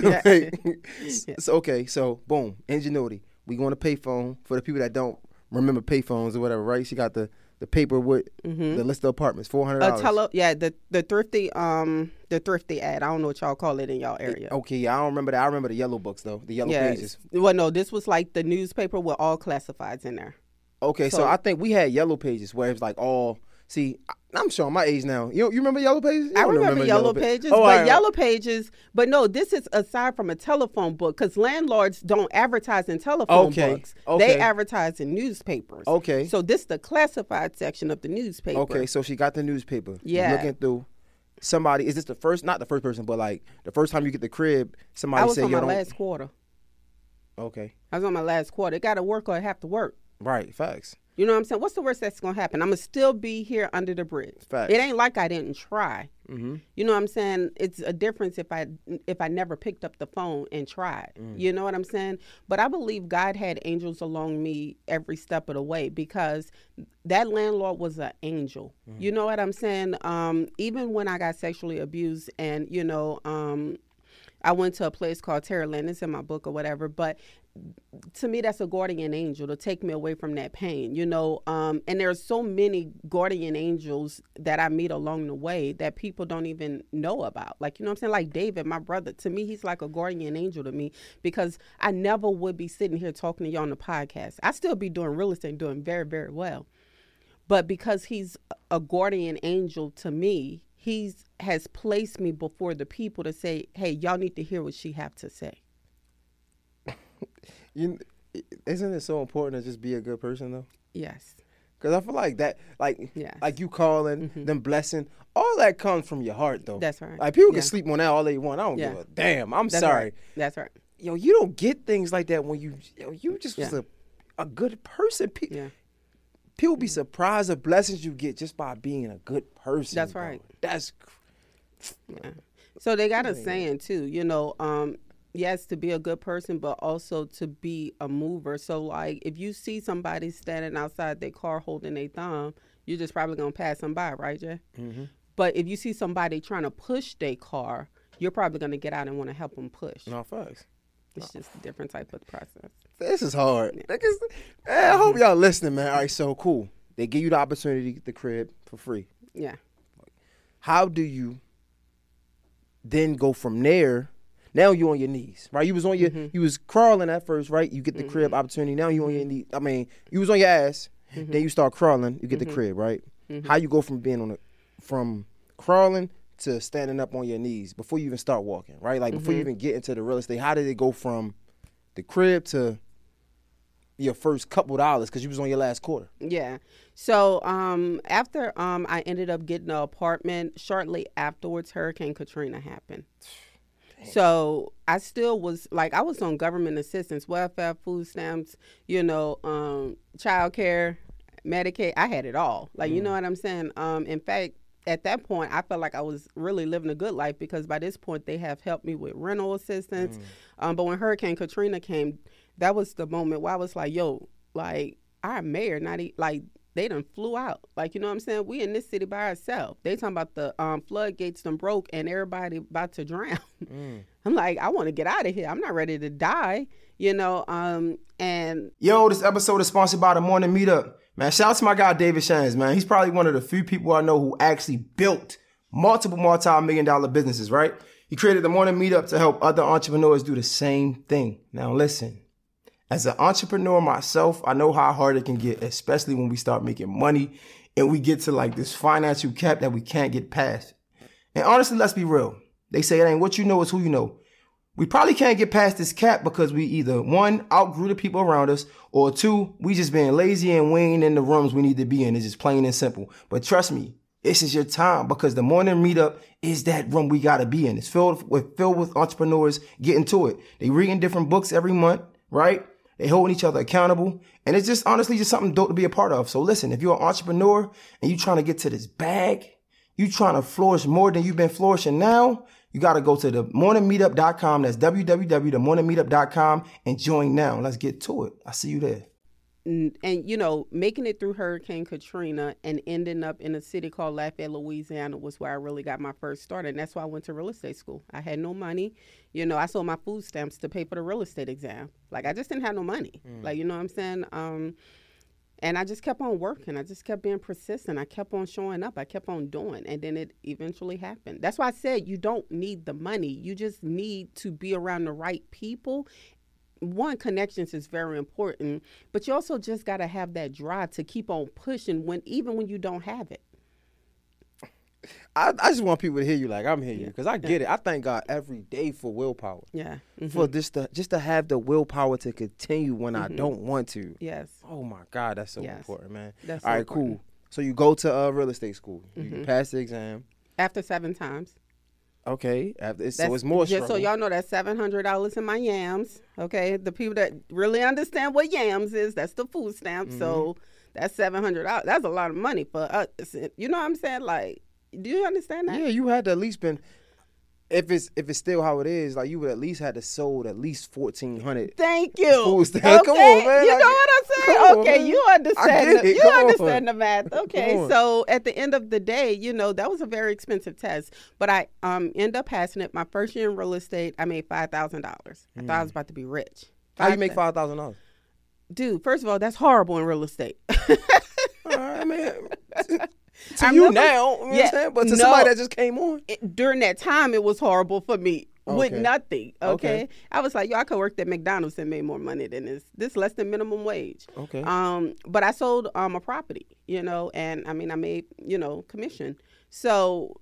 S2: yeah. like, so, okay, so boom, ingenuity. We going to payphone for the people that don't remember payphones or whatever, right? She got the the paper with mm-hmm. the list of apartments, four hundred dollars.
S3: tele, yeah, the the thrifty, um, the thrifty ad. I don't know what y'all call it in y'all area.
S2: It, okay, yeah, I don't remember that. I remember the yellow books though, the yellow yeah, pages.
S3: Well, no, this was like the newspaper with all classifieds in there.
S2: Okay, so, so I think we had yellow pages where it was like all See, I'm showing my age now. You you remember Yellow Pages?
S3: I remember, remember, Yellow, yellow Pages, oh, but. Yellow Pages. But no, this is aside from a telephone book because landlords don't advertise in telephone okay. books. Okay. They advertise in newspapers.
S2: Okay.
S3: So this is the classified section of the newspaper.
S2: Okay, so she got the newspaper.
S3: Yeah.
S2: looking through. Somebody is this the first? Not the first person, but like the first time you get the crib. Somebody I
S3: was
S2: say
S3: on my
S2: don't...
S3: last quarter.
S2: Okay.
S3: I was on my last quarter. It got to work or I have to work.
S2: Right. Facts.
S3: You know what I'm saying? What's the worst that's gonna happen? I'm gonna still be here under the bridge.
S2: Facts.
S3: It ain't like I didn't try. Mm-hmm. You know what I'm saying? It's a difference if I if I never picked up the phone and tried. Mm. You know what I'm saying? But I believe God had angels along me every step of the way because that landlord was an angel. Mm. You know what I'm saying? Um, even when I got sexually abused and you know um, I went to a place called Terraland. It's in my book or whatever. But to me that's a guardian angel to take me away from that pain you know um, and there's so many guardian angels that i meet along the way that people don't even know about. Like you know i'm saying? Like david my brother to me he's like a guardian angel to me because i never would be sitting here talking to you on the podcast. I still be doing real estate doing very very well. But because he's a guardian angel to me he's has placed me before the people to say hey y'all need to hear what she have to say
S2: you isn't it so important to just be a good person though?
S3: Yes.
S2: Cause I feel like that, like, yes. like you calling mm-hmm. them blessing, all that comes from your heart though.
S3: That's right.
S2: Like people yeah. can sleep on that all they want. I don't yeah. give a damn. I'm
S3: That's
S2: sorry.
S3: Right. That's right.
S2: Yo, you don't get things like that when you, yo, you just yeah. was a, a good person. Pe-
S3: yeah.
S2: People be surprised the blessings you get just by being a good person.
S3: That's bro. right.
S2: That's.
S3: Yeah. So they got a saying too. You know, um, yes to be a good person but also to be a mover. So like if you see somebody standing outside their car holding a thumb you're just probably gonna pass them by right jay? Mm-hmm. but if you see somebody trying to push their car you're probably gonna get out and want to help them push.
S2: No facts
S3: it's just a different type of process.
S2: This is hard. Yeah. man, i hope y'all listening man. All right so cool. They give you the opportunity to get the crib for free.
S3: Yeah.
S2: How do you then go from there? Now you on your knees, right? You was on your, mm-hmm. you was crawling at first, right? You get the mm-hmm. crib opportunity. Now you on your mm-hmm. knees. I mean, you was on your ass. Mm-hmm. Then you start crawling. You get the mm-hmm. crib, right? Mm-hmm. How you go from being on a, from crawling to standing up on your knees before you even start walking, right? Like before you even get into the real estate. How did it go from the crib to your first couple dollars because you was on your last quarter.
S3: Yeah. So um, after um, I ended up getting an apartment, shortly afterwards, Hurricane Katrina happened. So I still was like I was on government assistance, welfare, food stamps, you know, um, child care, Medicaid. I had it all. Like mm. you know what I'm saying. Um, in fact, at that point, I felt like I was really living a good life because by this point they have helped me with rental assistance. Mm. Um, but when Hurricane Katrina came, that was the moment where I was like, yo, like our mayor, not e- like they done flew out. Like, you know what I'm saying? We in this city by ourselves. They talking about the um, floodgates done broke and everybody about to drown. [LAUGHS] Mm. I'm like, I want to get out of here. I'm not ready to die, you know? Um, and
S2: Yo, this episode is sponsored by the Morning Meetup. Man, shout out to my guy David Shands, man. He's probably one of the few people I know who actually built multiple multi-million dollar businesses, right? He created the Morning Meetup to help other entrepreneurs do the same thing. Now listen, as an entrepreneur myself, I know how hard it can get, especially when we start making money and we get to like this financial cap that we can't get past. And honestly, let's be real. They say it ain't what you know, it's who you know. We probably can't get past this cap because we either one, outgrew the people around us, or two, we just being lazy and we ain't in the rooms we need to be in. It's just plain and simple. But trust me, this is your time because the morning meetup is that room we gotta be in. It's filled with filled with entrepreneurs getting to it. They reading different books every month, right? They holding each other accountable. And it's just honestly just something dope to be a part of. So listen, if you're an entrepreneur and you're trying to get to this bag, you trying to flourish more than you've been flourishing now, you got to go to the morningmeetup.com. That's www.themorningmeetup.com and join now. Let's get to it. I'll see you there
S3: and, you know, making it through Hurricane Katrina and ending up in a city called Lafayette, Louisiana was where I really got my first start. And that's why I went to real estate school. I had no money. You know, I sold my food stamps to pay for the real estate exam. Like, I just didn't have no money. Mm. Like, you know what I'm saying? Um, and I just kept on working. I just kept being persistent. I kept on showing up. I kept on doing. And then it eventually happened. That's why I said you don't need the money. You just need to be around the right people one connections is very important, but you also just got to have that drive to keep on pushing when even when you don't have it.
S2: I, I just want people to hear you like I'm hearing you because I get yeah. it. I thank God every day for willpower.
S3: Yeah.
S2: Mm-hmm. For just to just to have the willpower to continue when mm-hmm. I don't want to.
S3: Yes.
S2: Oh my God, that's so yes. important, man.
S3: That's
S2: all
S3: so
S2: right.
S3: Important.
S2: Cool. So you go to uh, real estate school. Mm-hmm. You pass the exam.
S3: After seven times.
S2: Okay, after, so it's more.
S3: Just so y'all know, that's seven hundred dollars in my yams. Okay, the people that really understand what yams is, that's the food stamp. Mm-hmm. So that's seven hundred dollars. That's a lot of money for us. You know what I'm saying? Like, do you understand that?
S2: Yeah, you had to at least been if it's if it's still how it is, like you would at least had to sold at least fourteen hundred.
S3: Thank you.
S2: Okay. Come on, man.
S3: You know what I'm saying? Okay, on, you understand. The, you Come understand on. the math. Okay, so at the end of the day, you know that was a very expensive test, but I um end up passing it. My first year in real estate, I made five thousand dollars. I thought I was mm. about to be rich.
S2: How you make five thousand dollars?
S3: Dude, first of all, that's horrible in real estate. [LAUGHS]
S2: all right, man. [LAUGHS] to I you remember, now, you know yeah, But to no, somebody that just came on.
S3: It, during that time, it was horrible for me okay. with nothing. Okay? okay? I was like, yo, I could work at McDonald's and made more money than this. This less than minimum wage.
S2: Okay.
S3: Um, but I sold um a property, you know, and I mean, I made you know commission. So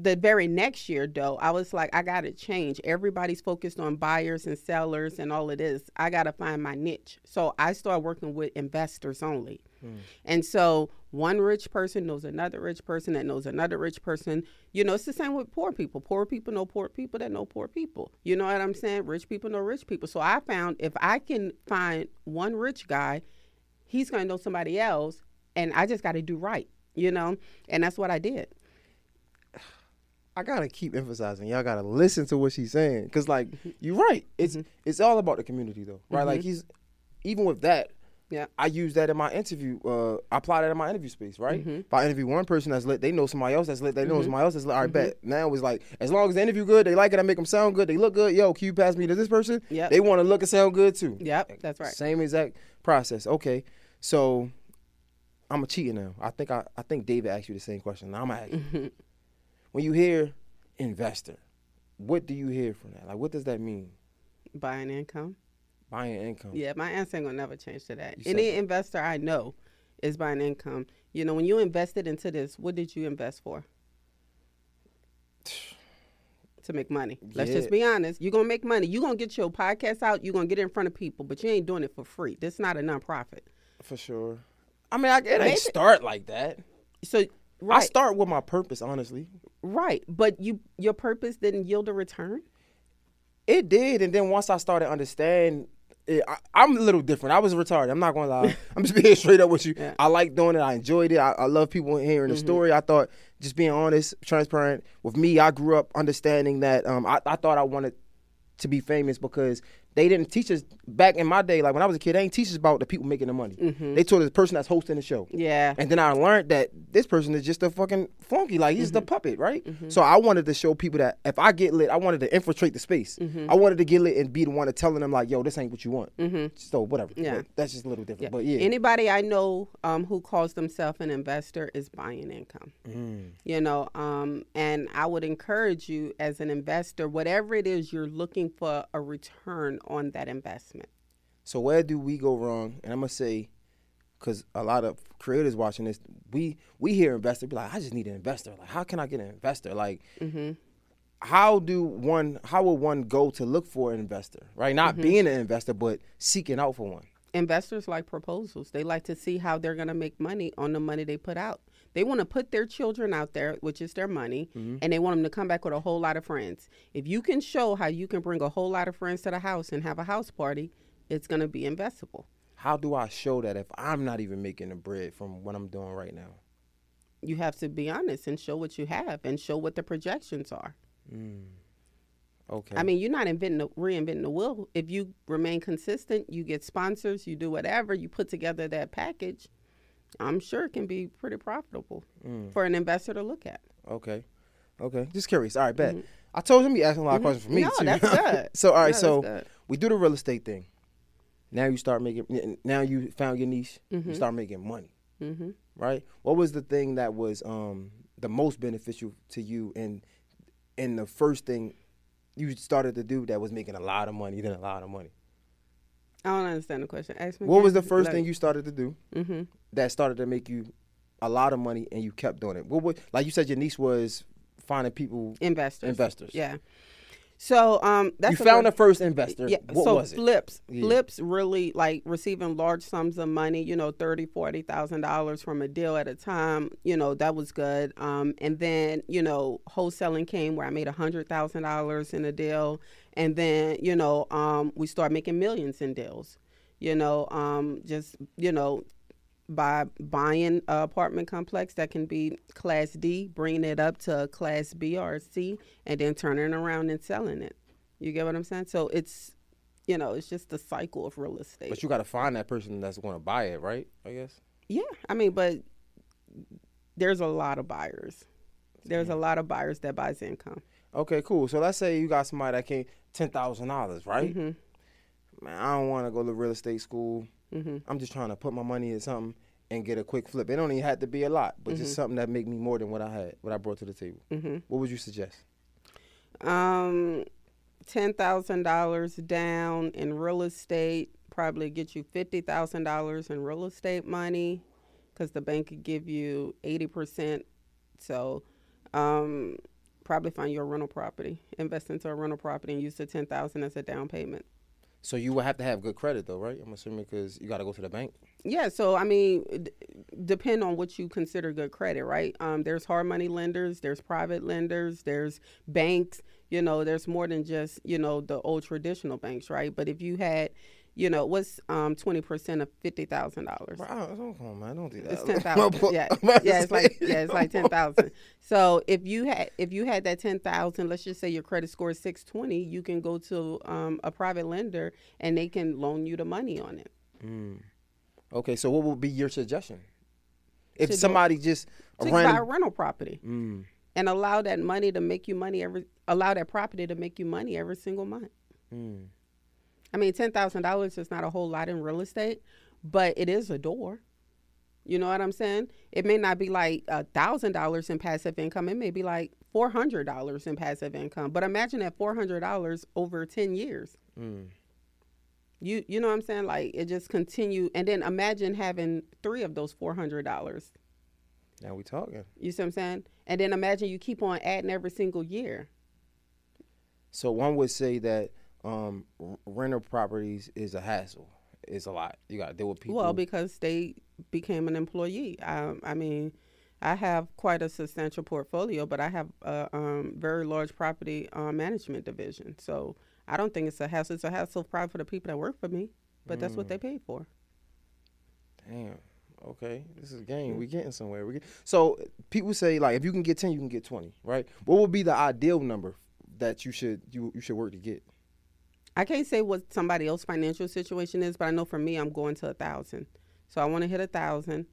S3: the very next year though i was like i gotta change everybody's focused on buyers and sellers and all of this i gotta find my niche so i started working with investors only hmm. and so one rich person knows another rich person that knows another rich person you know it's the same with poor people poor people know poor people that know poor people you know what i'm saying rich people know rich people so i found if i can find one rich guy he's gonna know somebody else and i just gotta do right you know and that's what i did
S2: I gotta keep emphasizing. Y'all gotta listen to what she's saying, cause like mm-hmm. you're right. It's mm-hmm. it's all about the community though, right? Mm-hmm. Like he's even with that.
S3: Yeah,
S2: I use that in my interview. Uh, I apply that in my interview space, right? Mm-hmm. If I interview one person that's lit, they know somebody else that's lit. They know mm-hmm. somebody else that's lit. All right, bet. Mm-hmm. Now it's like as long as the interview good, they like it. I make them sound good. They look good. Yo, can you pass me to this person?
S3: Yeah,
S2: they want to look and sound good too.
S3: Yep, that's right.
S2: Same exact process. Okay, so I'm a cheater now. I think I I think David asked you the same question. Now I'm gonna you when you hear investor, what do you hear from that? Like, what does that mean?
S3: Buying income.
S2: Buying income.
S3: Yeah, my answer ain't gonna never change to that. You Any investor I know is buying income. You know, when you invested into this, what did you invest for? [SIGHS] to make money. Let's yeah. just be honest. You're gonna make money. You're gonna get your podcast out. You're gonna get in front of people, but you ain't doing it for free. This is not a nonprofit.
S2: For sure. I mean, I, it ain't start like that.
S3: So right.
S2: I start with my purpose, honestly.
S3: Right, but you your purpose didn't yield a return.
S2: It did, and then once I started understand I, am a little different. I was retarded. I'm not gonna lie. [LAUGHS] I'm just being straight up with you. Yeah. I like doing it. I enjoyed it. I, I love people hearing the mm-hmm. story. I thought just being honest, transparent with me. I grew up understanding that. Um, I, I thought I wanted to be famous because they didn't teach us back in my day. Like when I was a kid, they didn't teach us about the people making the money. Mm-hmm. They told us the person that's hosting the show.
S3: Yeah.
S2: And then I learned that this person is just a fucking flunky. Like he's mm-hmm. the puppet, right? Mm-hmm. So I wanted to show people that if I get lit, I wanted to infiltrate the space. Mm-hmm. I wanted to get lit and be the one to telling them like, yo, this ain't what you want. Mm-hmm. So whatever. Yeah. But that's just a little different. Yeah. But yeah.
S3: Anybody I know um, who calls themselves an investor is buying income. Mm. You know, um, and I would encourage you as an investor, whatever it is you're looking for a return on that investment.
S2: So where do we go wrong? And I'm gonna say, because a lot of creators watching this, we we hear investor be like, I just need an investor. Like, how can I get an investor? Like, mm-hmm. how do one? How will one go to look for an investor? Right, not mm-hmm. being an investor, but seeking out for one.
S3: Investors like proposals. They like to see how they're gonna make money on the money they put out. They want to put their children out there, which is their money, mm-hmm. and they want them to come back with a whole lot of friends. If you can show how you can bring a whole lot of friends to the house and have a house party, it's going to be investable.
S2: How do I show that if I'm not even making the bread from what I'm doing right now?
S3: You have to be honest and show what you have and show what the projections are. Mm.
S2: Okay.
S3: I mean, you're not inventing, the, reinventing the wheel. If you remain consistent, you get sponsors, you do whatever, you put together that package I'm sure it can be pretty profitable mm. for an investor to look at.
S2: Okay. Okay. Just curious. All right, bet. Mm-hmm. I told him you asking a lot of mm-hmm. questions for me
S3: no,
S2: too.
S3: that's [LAUGHS] good.
S2: so all right, no, so we do the real estate thing. Now you start making. Now you found your niche. Mm-hmm. You start making money. Mm-hmm. Right. What was the thing that was um, the most beneficial to you, and and the first thing you started to do that was making a lot of money, then a lot of money?
S3: I don't understand the question. Ask me.
S2: What was the first like, thing you started to do mm-hmm. that started to make you a lot of money and you kept doing it? What would, like you said, your niece was finding people
S3: investors.
S2: Investors.
S3: Yeah. So um, that's
S2: you found the first investor. Yeah. What
S3: so
S2: was
S3: it? flips, yeah. flips really like receiving large sums of money. You know, thirty, forty thousand dollars from a deal at a time. You know, that was good. Um, and then you know, wholesaling came where I made a hundred thousand dollars in a deal, and then you know, um, we started making millions in deals. You know, um, just you know, by buying an apartment complex that can be class D, bringing it up to class B or C, and then turning around and selling it. You get what I'm saying? So it's, you know, it's just the cycle of real estate.
S2: But you got to find that person that's going to buy it, right? I guess.
S3: Yeah, I mean, but there's a lot of buyers. There's a lot of buyers that buys income.
S2: Okay, cool. So let's say you got somebody that came ten thousand dollars, right? Mm-hmm. Man, I don't want to go to real estate school. Mm-hmm. I'm just trying to put my money in something and get a quick flip. It don't even have to be a lot, but mm-hmm. just something that make me more than what I had, what I brought to the table. Mm-hmm. What would you suggest?
S3: Um, ten thousand dollars down in real estate probably get you fifty thousand dollars in real estate money, because the bank could give you eighty percent. So, um, probably find your rental property, invest into a rental property, and use the ten thousand as a down payment.
S2: So you would have to have good credit, though, right? I'm assuming because you got to go to the bank.
S3: Yeah. So I mean, d- depend on what you consider good credit, right? Um, there's hard money lenders, there's private lenders, there's banks. You know, there's more than just you know the old traditional banks, right? But if you had you know, what's um twenty percent of fifty thousand dollars?
S2: Wow, come on, man, don't do that.
S3: It's [LAUGHS] ten thousand. yeah, [LAUGHS] yeah, it's like yeah, it's like [LAUGHS] ten thousand. so if you had if you had that ten thousand, let's just say your credit score is six twenty, you can go to um, a private lender and they can loan you the money on it.
S2: Mm. Okay, so what would be your suggestion? If to somebody go, just
S3: to buy a rental property mm. and allow that money to make you money every allow that property to make you money every single month. Mm. I mean, ten thousand dollars is not a whole lot in real estate, but it is a door. You know what I'm saying? It may not be like a thousand dollars in passive income. It may be like four hundred dollars in passive income. But imagine that four hundred dollars over ten years. Mm. You you know what I'm saying? Like it just continue, and then imagine having three of those four hundred dollars.
S2: Now we talking.
S3: You see what I'm saying? And then imagine you keep on adding every single year.
S2: So one would say that um, rental properties is a hassle. It's a lot. You got to deal with people.
S3: Well, because they became an employee. Um, I mean, I have quite a substantial portfolio, but I have a um, very large property uh, management division. So I don't think it's a hassle. It's a hassle probably for the people that work for me, but mm. that's what mm. they paid for.
S2: Damn. Okay, this is a game. Mm. We getting somewhere. We get, so people say like if you can get ten, you can get twenty, right? What would be the ideal number that you should you you should work to get?
S3: I can't say what somebody else's financial situation is, but I know for me, I'm going to a thousand. So I want to hit a thousand.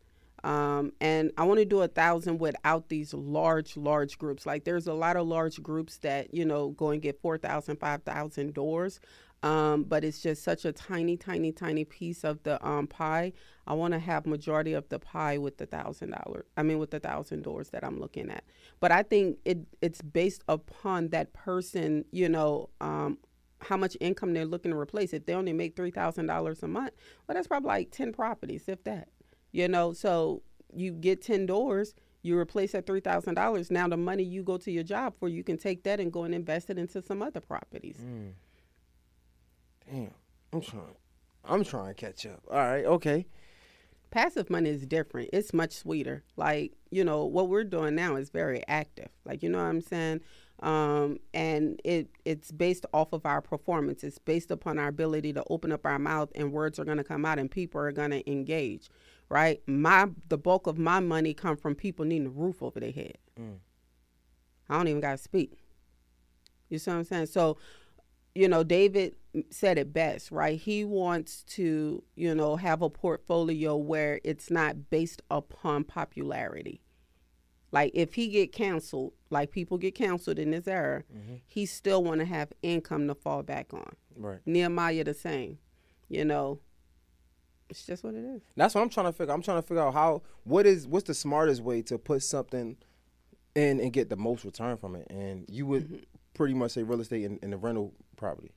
S3: Um, and I want to do a thousand without these large, large groups. Like there's a lot of large groups that, you know, go and get 4,000, 5,000 doors. Um, but it's just such a tiny, tiny, tiny piece of the um, pie. I want to have majority of the pie with the thousand dollar. I mean, with the thousand doors that I'm looking at. But I think it it's based upon that person, you know, um, how much income they're looking to replace. If they only make three thousand dollars a month, well, that's probably like ten properties, if that. You know, so you get 10 doors, you replace that $3,000. Now the money you go to your job for, you can take that and go and invest it into some other properties. Mm.
S2: Damn. I'm trying. I'm trying to catch up. All right. Okay.
S3: Passive money is different. It's much sweeter. Like, you know, what we're doing now is very active. Like, you know what I'm saying? Um, and it it's based off of our performance. It's based upon our ability to open up our mouth and words are going to come out and people are going to engage right? My the bulk of my money come from people needing a roof over their head. Mm. I don't even got to speak. You see what I'm saying? So, you know, David said it best, right? He wants to, you know, have a portfolio where it's not based upon popularity. Like if he get canceled, like people get canceled in this era, mm-hmm. he still want to have income to fall back on.
S2: Right.
S3: Nehemiah the same. You know, it's just what it is.
S2: That's what I'm trying to figure. I'm trying to figure out how what is what's the smartest way to put something in and get the most return from it. And you would mm-hmm. pretty much say real estate and, in the rental property.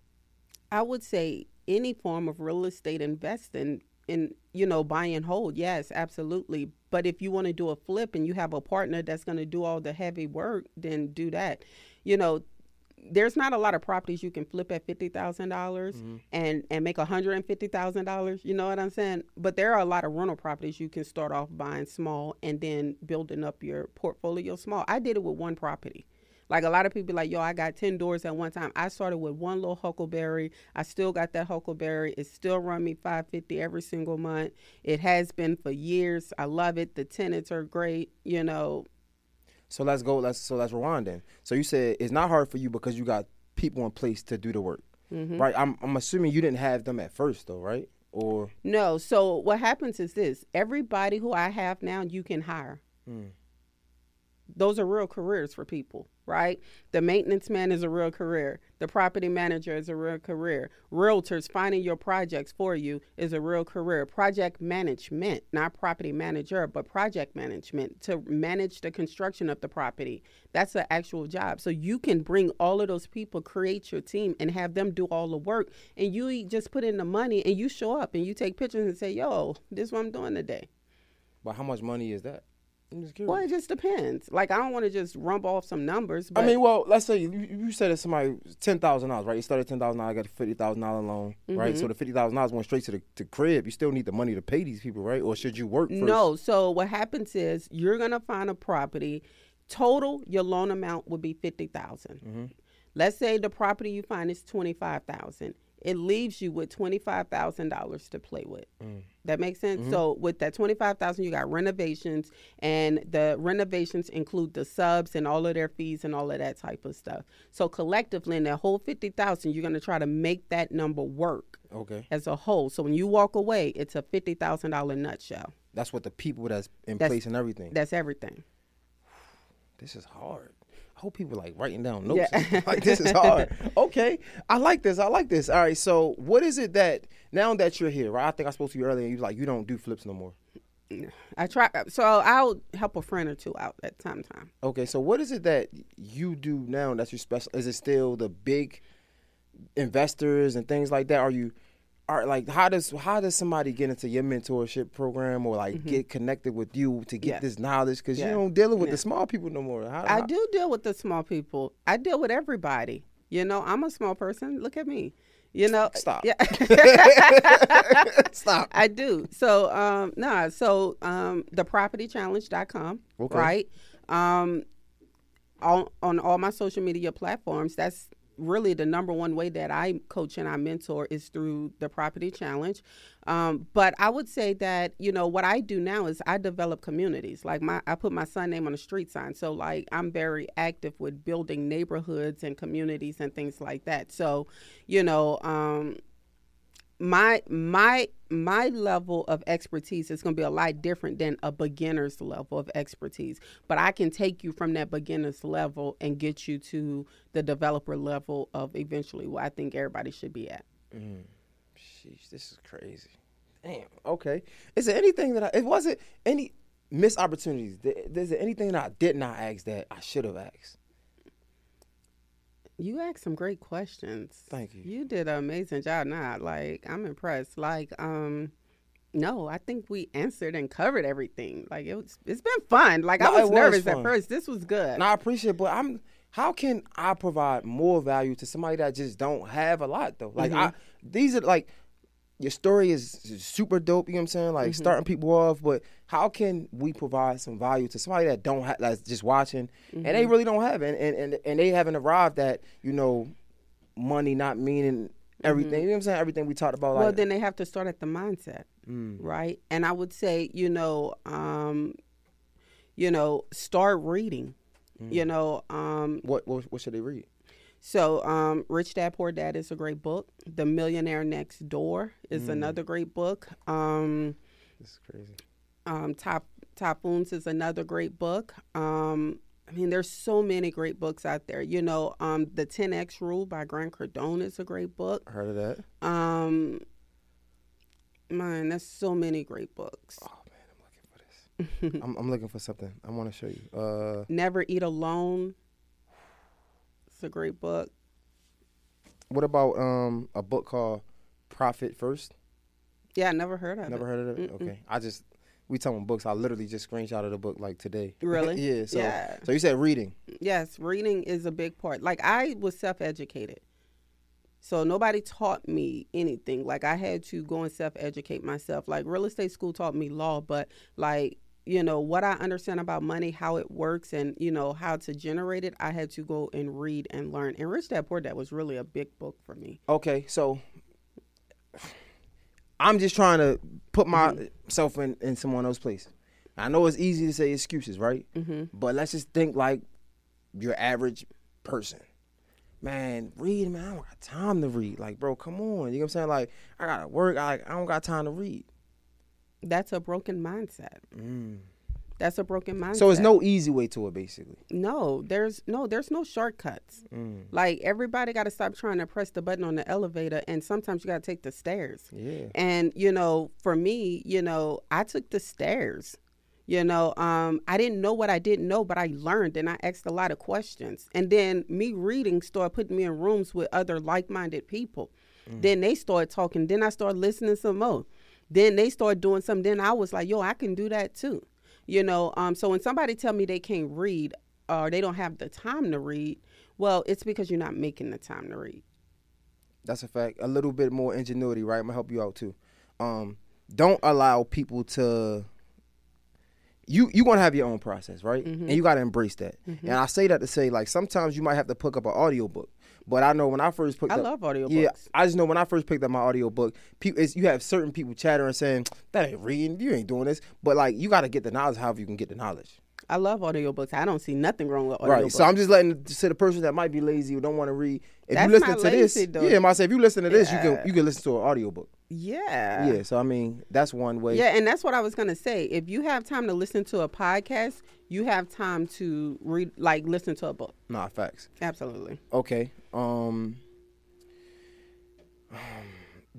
S3: I would say any form of real estate investing in you know buy and hold. Yes, absolutely. But if you want to do a flip and you have a partner that's going to do all the heavy work, then do that. You know, there's not a lot of properties you can flip at fifty thousand dollars mm-hmm. and and make hundred and fifty thousand dollars. You know what I'm saying? But there are a lot of rental properties you can start off buying small and then building up your portfolio small. I did it with one property. Like a lot of people, like yo, I got ten doors at one time. I started with one little Huckleberry. I still got that Huckleberry. It still run me five fifty every single month. It has been for years. I love it. The tenants are great. You know,
S2: so let's go. Let's so let's rewind then. So you said it's not hard for you because you got people in place to do the work, mm-hmm. right? I'm I'm assuming you didn't have them at first though, right? Or
S3: no. So what happens is this: everybody who I have now, you can hire. Mm. Those are real careers for people right? The maintenance man is a real career. The property manager is a real career. Realtors finding your projects for you is a real career. Project management, not property manager, but project management to manage the construction of the property. That's an actual job. So you can bring all of those people, create your team, and have them do all the work. And you just put in the money and you show up and you take pictures and say, yo, this is what I'm doing today.
S2: But how much money is that?
S3: Well, it just depends. Like I don't want to just rump off some numbers.
S2: I mean, well, let's say you, you said that somebody ten thousand dollars, right? You started ten thousand dollars, I got a fifty thousand dollar loan, mm-hmm. right? So the fifty thousand dollars went straight to the to crib. You still need the money to pay these people, right? Or should you work? First?
S3: No. So what happens is you're gonna find a property. Total, your loan amount would be fifty thousand. mm mm-hmm. Let's say the property you find is twenty five thousand it leaves you with twenty five thousand dollars to play with. Mm. That makes sense. Mm-hmm. So with that twenty five thousand, you got renovations, and the renovations include the subs and all of their fees and all of that type of stuff. So collectively, in that whole fifty thousand, you're going to try to make that number work.
S2: Okay.
S3: As a whole, so when you walk away, it's a fifty thousand dollar nutshell.
S2: That's what the people that's in that's, place and everything.
S3: That's everything.
S2: This is hard. I hope people like writing down notes. Yeah. like this is [LAUGHS] hard. okay, I like this. I like this. All right. So what is it that now that you're here, right? I think I spoke to you earlier. You was like you don't do flips no more.
S3: I try. So I'll help a friend or two out at time time.
S2: Okay, so what is it that you do now that's your special? Is it still the big investors and things like that? Are you are like how does how does somebody get into your mentorship program or like mm-hmm. get connected with you to get yeah. this knowledge? Because yeah. you don't dealing with yeah. the small people no more.
S3: How, I how? do deal with the small people. I deal with everybody. You know, I'm a small person. Look at me. You know,
S2: stop.
S3: Yeah. [LAUGHS]
S2: stop.
S3: I do. So, um, nah. So, um, thepropertychallenge.com, okay. right? Um, on on all my social media platforms. That's really the number one way that I coach and I mentor is through the property challenge. Um, but I would say that you know what I do now is I develop communities. Like my, I put my son name on a street sign. So like I'm very active with building neighborhoods and communities and things like that. So, you know, um, my my my level of expertise is going to be a lot different than a beginner's level of expertise. But i can take you from that beginner's level and get you to the developer level of eventually what i think everybody should be at.
S2: Mm. Sheesh, this is crazy. Damn okay. Is there anything that i it wasn't any missed opportunities? Is there anything that i did not ask that i should have asked
S3: you asked some great questions.
S2: Thank you.
S3: You did an amazing job. Not like I'm impressed. Like, um, no, I think we answered and covered everything. Like it was, it's been fun. Like no, I was, was nervous fun. at first. This was good.
S2: No, I appreciate, it, but I'm. How can I provide more value to somebody that just don't have a lot though? Like mm-hmm. I, these are like your story is super dope. You know what I'm saying? Like mm-hmm. starting people off, but how can we provide some value to somebody that don't have that's just watching mm-hmm. and they mm-hmm. really don't have it, and, and and they haven't arrived at you know money not meaning everything. Mm-hmm. You know what I'm saying? Everything we talked about.
S3: Well, like, then they have to start at the mindset, mm. right? And I would say, you know, um, you know, start reading. Mm. You know, um,
S2: what, what what should they read?
S3: So, um, Rich Dad Poor Dad is a great book. The Millionaire Next Door is mm. another great book. Um,
S2: this is crazy.
S3: Um, Top Typhoons is another great book. Um, I mean, there's so many great books out there. You know, um, the 10X Rule by Grant Cardone is a great book.
S2: I Heard of that?
S3: Um, man, there's so many great books.
S2: Oh man, I'm looking for this. [LAUGHS] I'm, I'm, looking for something. I want to show you. Uh,
S3: Never Eat Alone it's a great book.
S2: What about um a book called Profit First?
S3: Yeah, I never heard of
S2: never
S3: it.
S2: Never heard of it. Mm-mm. Okay, I just we talking books. I literally just screenshotted the book like today. [LAUGHS]
S3: Really?
S2: yeah. So
S3: yeah.
S2: so you said reading.
S3: Yes, reading is a big part. Like I was self educated. So nobody taught me anything. Like I had to go and self educate myself. Like real estate school taught me law, but like you know what I understand about money, how it works, and you know how to generate it. I had to go and read and learn. And Rich Dad Poor Dad was really a big book for me.
S2: Okay, so I'm just trying to put mm-hmm. myself in in someone else's place. I know it's easy to say excuses, right?
S3: Mm-hmm.
S2: But let's just think like your average person. Man, read, man. I don't got time to read. Like, bro, come on. You know what I'm saying? Like, I gotta work. I I don't got time to read.
S3: That's a broken mindset.
S2: Mm.
S3: That's a broken mindset.
S2: So it's no easy way to it, basically.
S3: No, there's no, there's no shortcuts.
S2: Mm.
S3: Like everybody got to stop trying to press the button on the elevator, and sometimes you got to take the stairs.
S2: Yeah.
S3: And you know, for me, you know, I took the stairs. You know, um, I didn't know what I didn't know, but I learned and I asked a lot of questions. And then me reading started putting me in rooms with other like-minded people. Mm. Then they started talking. Then I started listening some more. Then they started doing something. Then I was like, yo, I can do that too. You know, um, so when somebody tell me they can't read or they don't have the time to read, well, it's because you're not making the time to read.
S2: That's a fact. A little bit more ingenuity, right? I'm gonna help you out too. Um, don't allow people to you you want to have your own process, right? Mm-hmm. And you got to embrace that. Mm-hmm. And I say that to say like sometimes you might have to pick up an audiobook. But I know when I first picked
S3: I
S2: up,
S3: love audiobooks.
S2: Yeah, I just know when I first picked up my audiobook, people, you have certain people chattering saying that ain't reading, you ain't doing this. But like you got to get the knowledge. However, you can get the knowledge.
S3: I love audiobooks. I don't see nothing wrong with audiobooks.
S2: Right. So I'm just letting to the person that might be lazy or don't want to read. If That's you listen to lazy, this, though. yeah, I say if you listen to this, yeah. you can you can listen to an audiobook.
S3: Yeah.
S2: Yeah. So I mean, that's one way.
S3: Yeah, and that's what I was gonna say. If you have time to listen to a podcast, you have time to read, like listen to a book.
S2: Nah, facts.
S3: Absolutely.
S2: Okay. Um.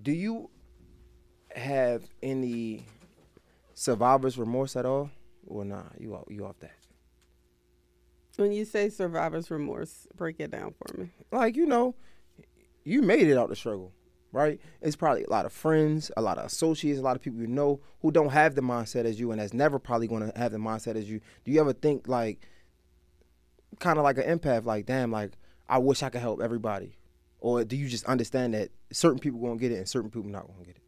S2: Do you have any survivor's remorse at all, or nah? You off, you off that?
S3: When you say survivor's remorse, break it down for me.
S2: Like you know, you made it out the struggle, right? It's probably a lot of friends, a lot of associates, a lot of people you know who don't have the mindset as you, and that's never probably going to have the mindset as you. Do you ever think like, kind of like an empath, like damn, like I wish I could help everybody, or do you just understand that certain people gonna get it and certain people not gonna get it?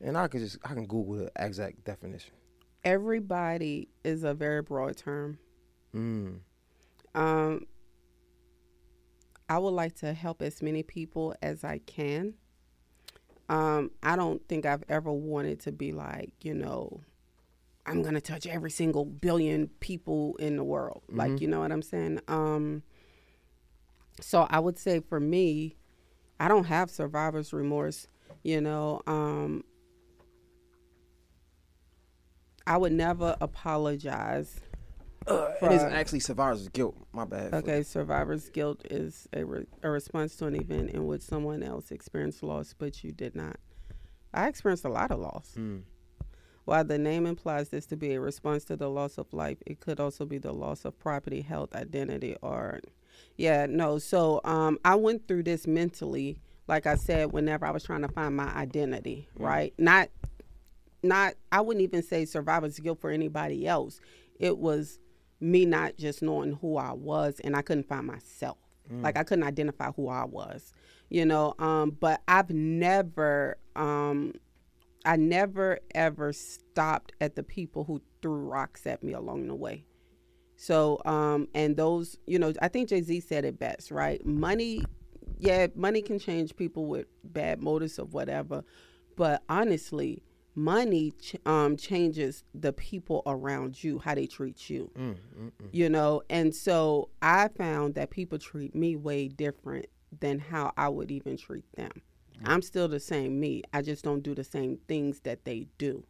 S2: And I can just I can Google the exact definition.
S3: Everybody is a very broad term. Mm. Um, I would like to help as many people as I can. Um, I don't think I've ever wanted to be like, you know, I'm gonna touch every single billion people in the world. Mm-hmm. Like, you know what I'm saying? Um, so I would say for me, I don't have survivor's remorse. You know, um, I would never apologize.
S2: Uh, it isn't actually survivor's guilt. My bad.
S3: Okay, survivor's guilt is a, re- a response to an event in which someone else experienced loss, but you did not. I experienced a lot of loss. Mm. While the name implies this to be a response to the loss of life, it could also be the loss of property, health, identity, or yeah, no. So um, I went through this mentally, like I said, whenever I was trying to find my identity, mm. right? Not, not. I wouldn't even say survivor's guilt for anybody else. It was me not just knowing who I was, and I couldn't find myself. Mm. Like I couldn't identify who I was, you know. Um, but I've never, um, I never ever stopped at the people who threw rocks at me along the way. So, um, and those, you know, I think Jay Z said it best, right? Money, yeah, money can change people with bad motives or whatever. But honestly, money ch- um, changes the people around you, how they treat you. Mm, mm, mm. You know, and so I found that people treat me way different than how I would even treat them. Mm. I'm still the same me. I just don't do the same things that they do.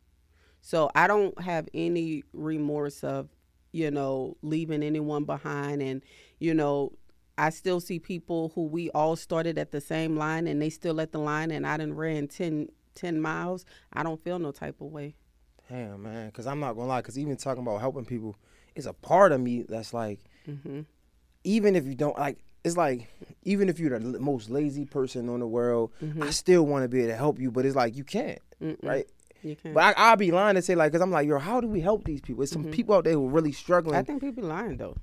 S3: So I don't have any remorse of you know, leaving anyone behind. And, you know, I still see people who we all started at the same line and they still at the line and I didn't ran 10, 10 miles. I don't feel no type of way.
S2: Damn, man. Because I'm not going to lie, because even talking about helping people, it's a part of me that's like, mm-hmm. even if you don't, like, it's like even if you're the most lazy person in the world, mm-hmm. I still want to be able to help you, but it's like you can't, Mm-mm. right? But I, will be lying to say like, cause I'm like, yo, how do we help these people? There's some mm-hmm. people out there who are really struggling.
S3: I think people be lying though.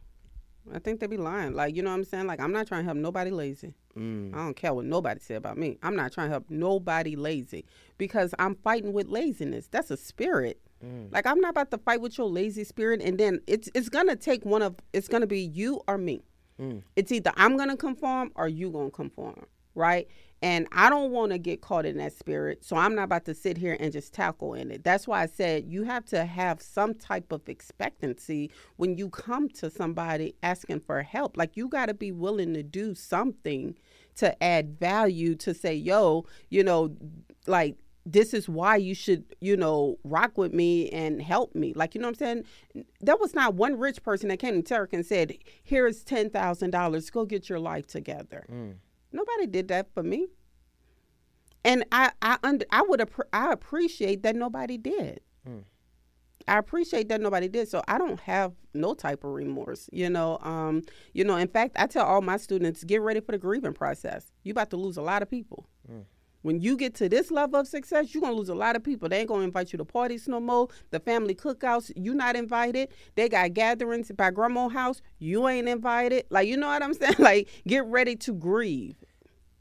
S3: I think they be lying. Like, you know what I'm saying? Like, I'm not trying to help nobody lazy. Mm. I don't care what nobody say about me. I'm not trying to help nobody lazy because I'm fighting with laziness. That's a spirit. Mm. Like, I'm not about to fight with your lazy spirit, and then it's it's gonna take one of it's gonna be you or me. Mm. It's either I'm gonna conform or you gonna conform, right? And I don't want to get caught in that spirit. So I'm not about to sit here and just tackle in it. That's why I said you have to have some type of expectancy when you come to somebody asking for help. Like you got to be willing to do something to add value to say, yo, you know, like this is why you should, you know, rock with me and help me. Like, you know what I'm saying? There was not one rich person that came to Terrica and said, here is $10,000, go get your life together. Mm. Nobody did that for me. And I I under, I would I appreciate that nobody did. Mm. I appreciate that nobody did. So I don't have no type of remorse. You know, um, you know, in fact, I tell all my students, get ready for the grieving process. You about to lose a lot of people. Mm. When you get to this level of success, you're gonna lose a lot of people. They ain't gonna invite you to parties no more. The family cookouts, you not invited. They got gatherings by grandma's house, you ain't invited. Like you know what I'm [LAUGHS] saying? Like get ready to grieve.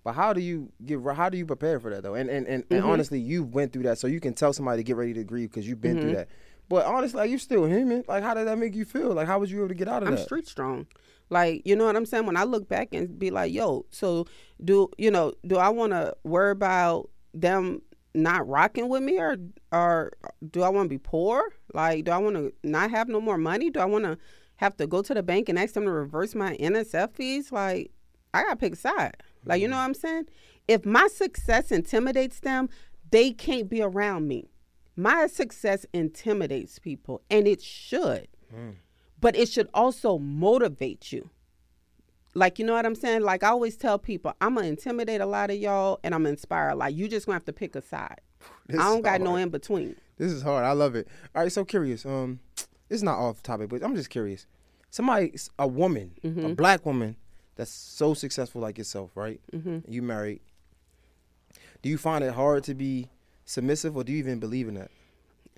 S2: But how do you get? How do you prepare for that though? And and and, mm-hmm. and honestly, you went through that, so you can tell somebody to get ready to grieve because you've been mm-hmm. through that. But honestly, like, you're still human. Like, how did that make you feel? Like, how was you able to get out of
S3: I'm
S2: that?
S3: I'm street strong. Like, you know what I'm saying? When I look back and be like, yo, so do you know? Do I want to worry about them not rocking with me, or or do I want to be poor? Like, do I want to not have no more money? Do I want to have to go to the bank and ask them to reverse my NSF fees? Like, I gotta pick a side. Like, you know what I'm saying? If my success intimidates them, they can't be around me. My success intimidates people, and it should. Mm. But it should also motivate you. Like, you know what I'm saying? Like, I always tell people, I'm going to intimidate a lot of y'all, and I'm going to inspire a lot. You just going to have to pick a side. [SIGHS] This I don't got hard. no in between.
S2: this is hard. I love it. All right, so curious. Um, [TSK] it's not off topic, but I'm just curious. Somebody, a woman, mm-hmm. a black woman that's so successful like yourself, right? Mm-hmm. You married. Do you find it hard to be submissive, or do you even believe in that?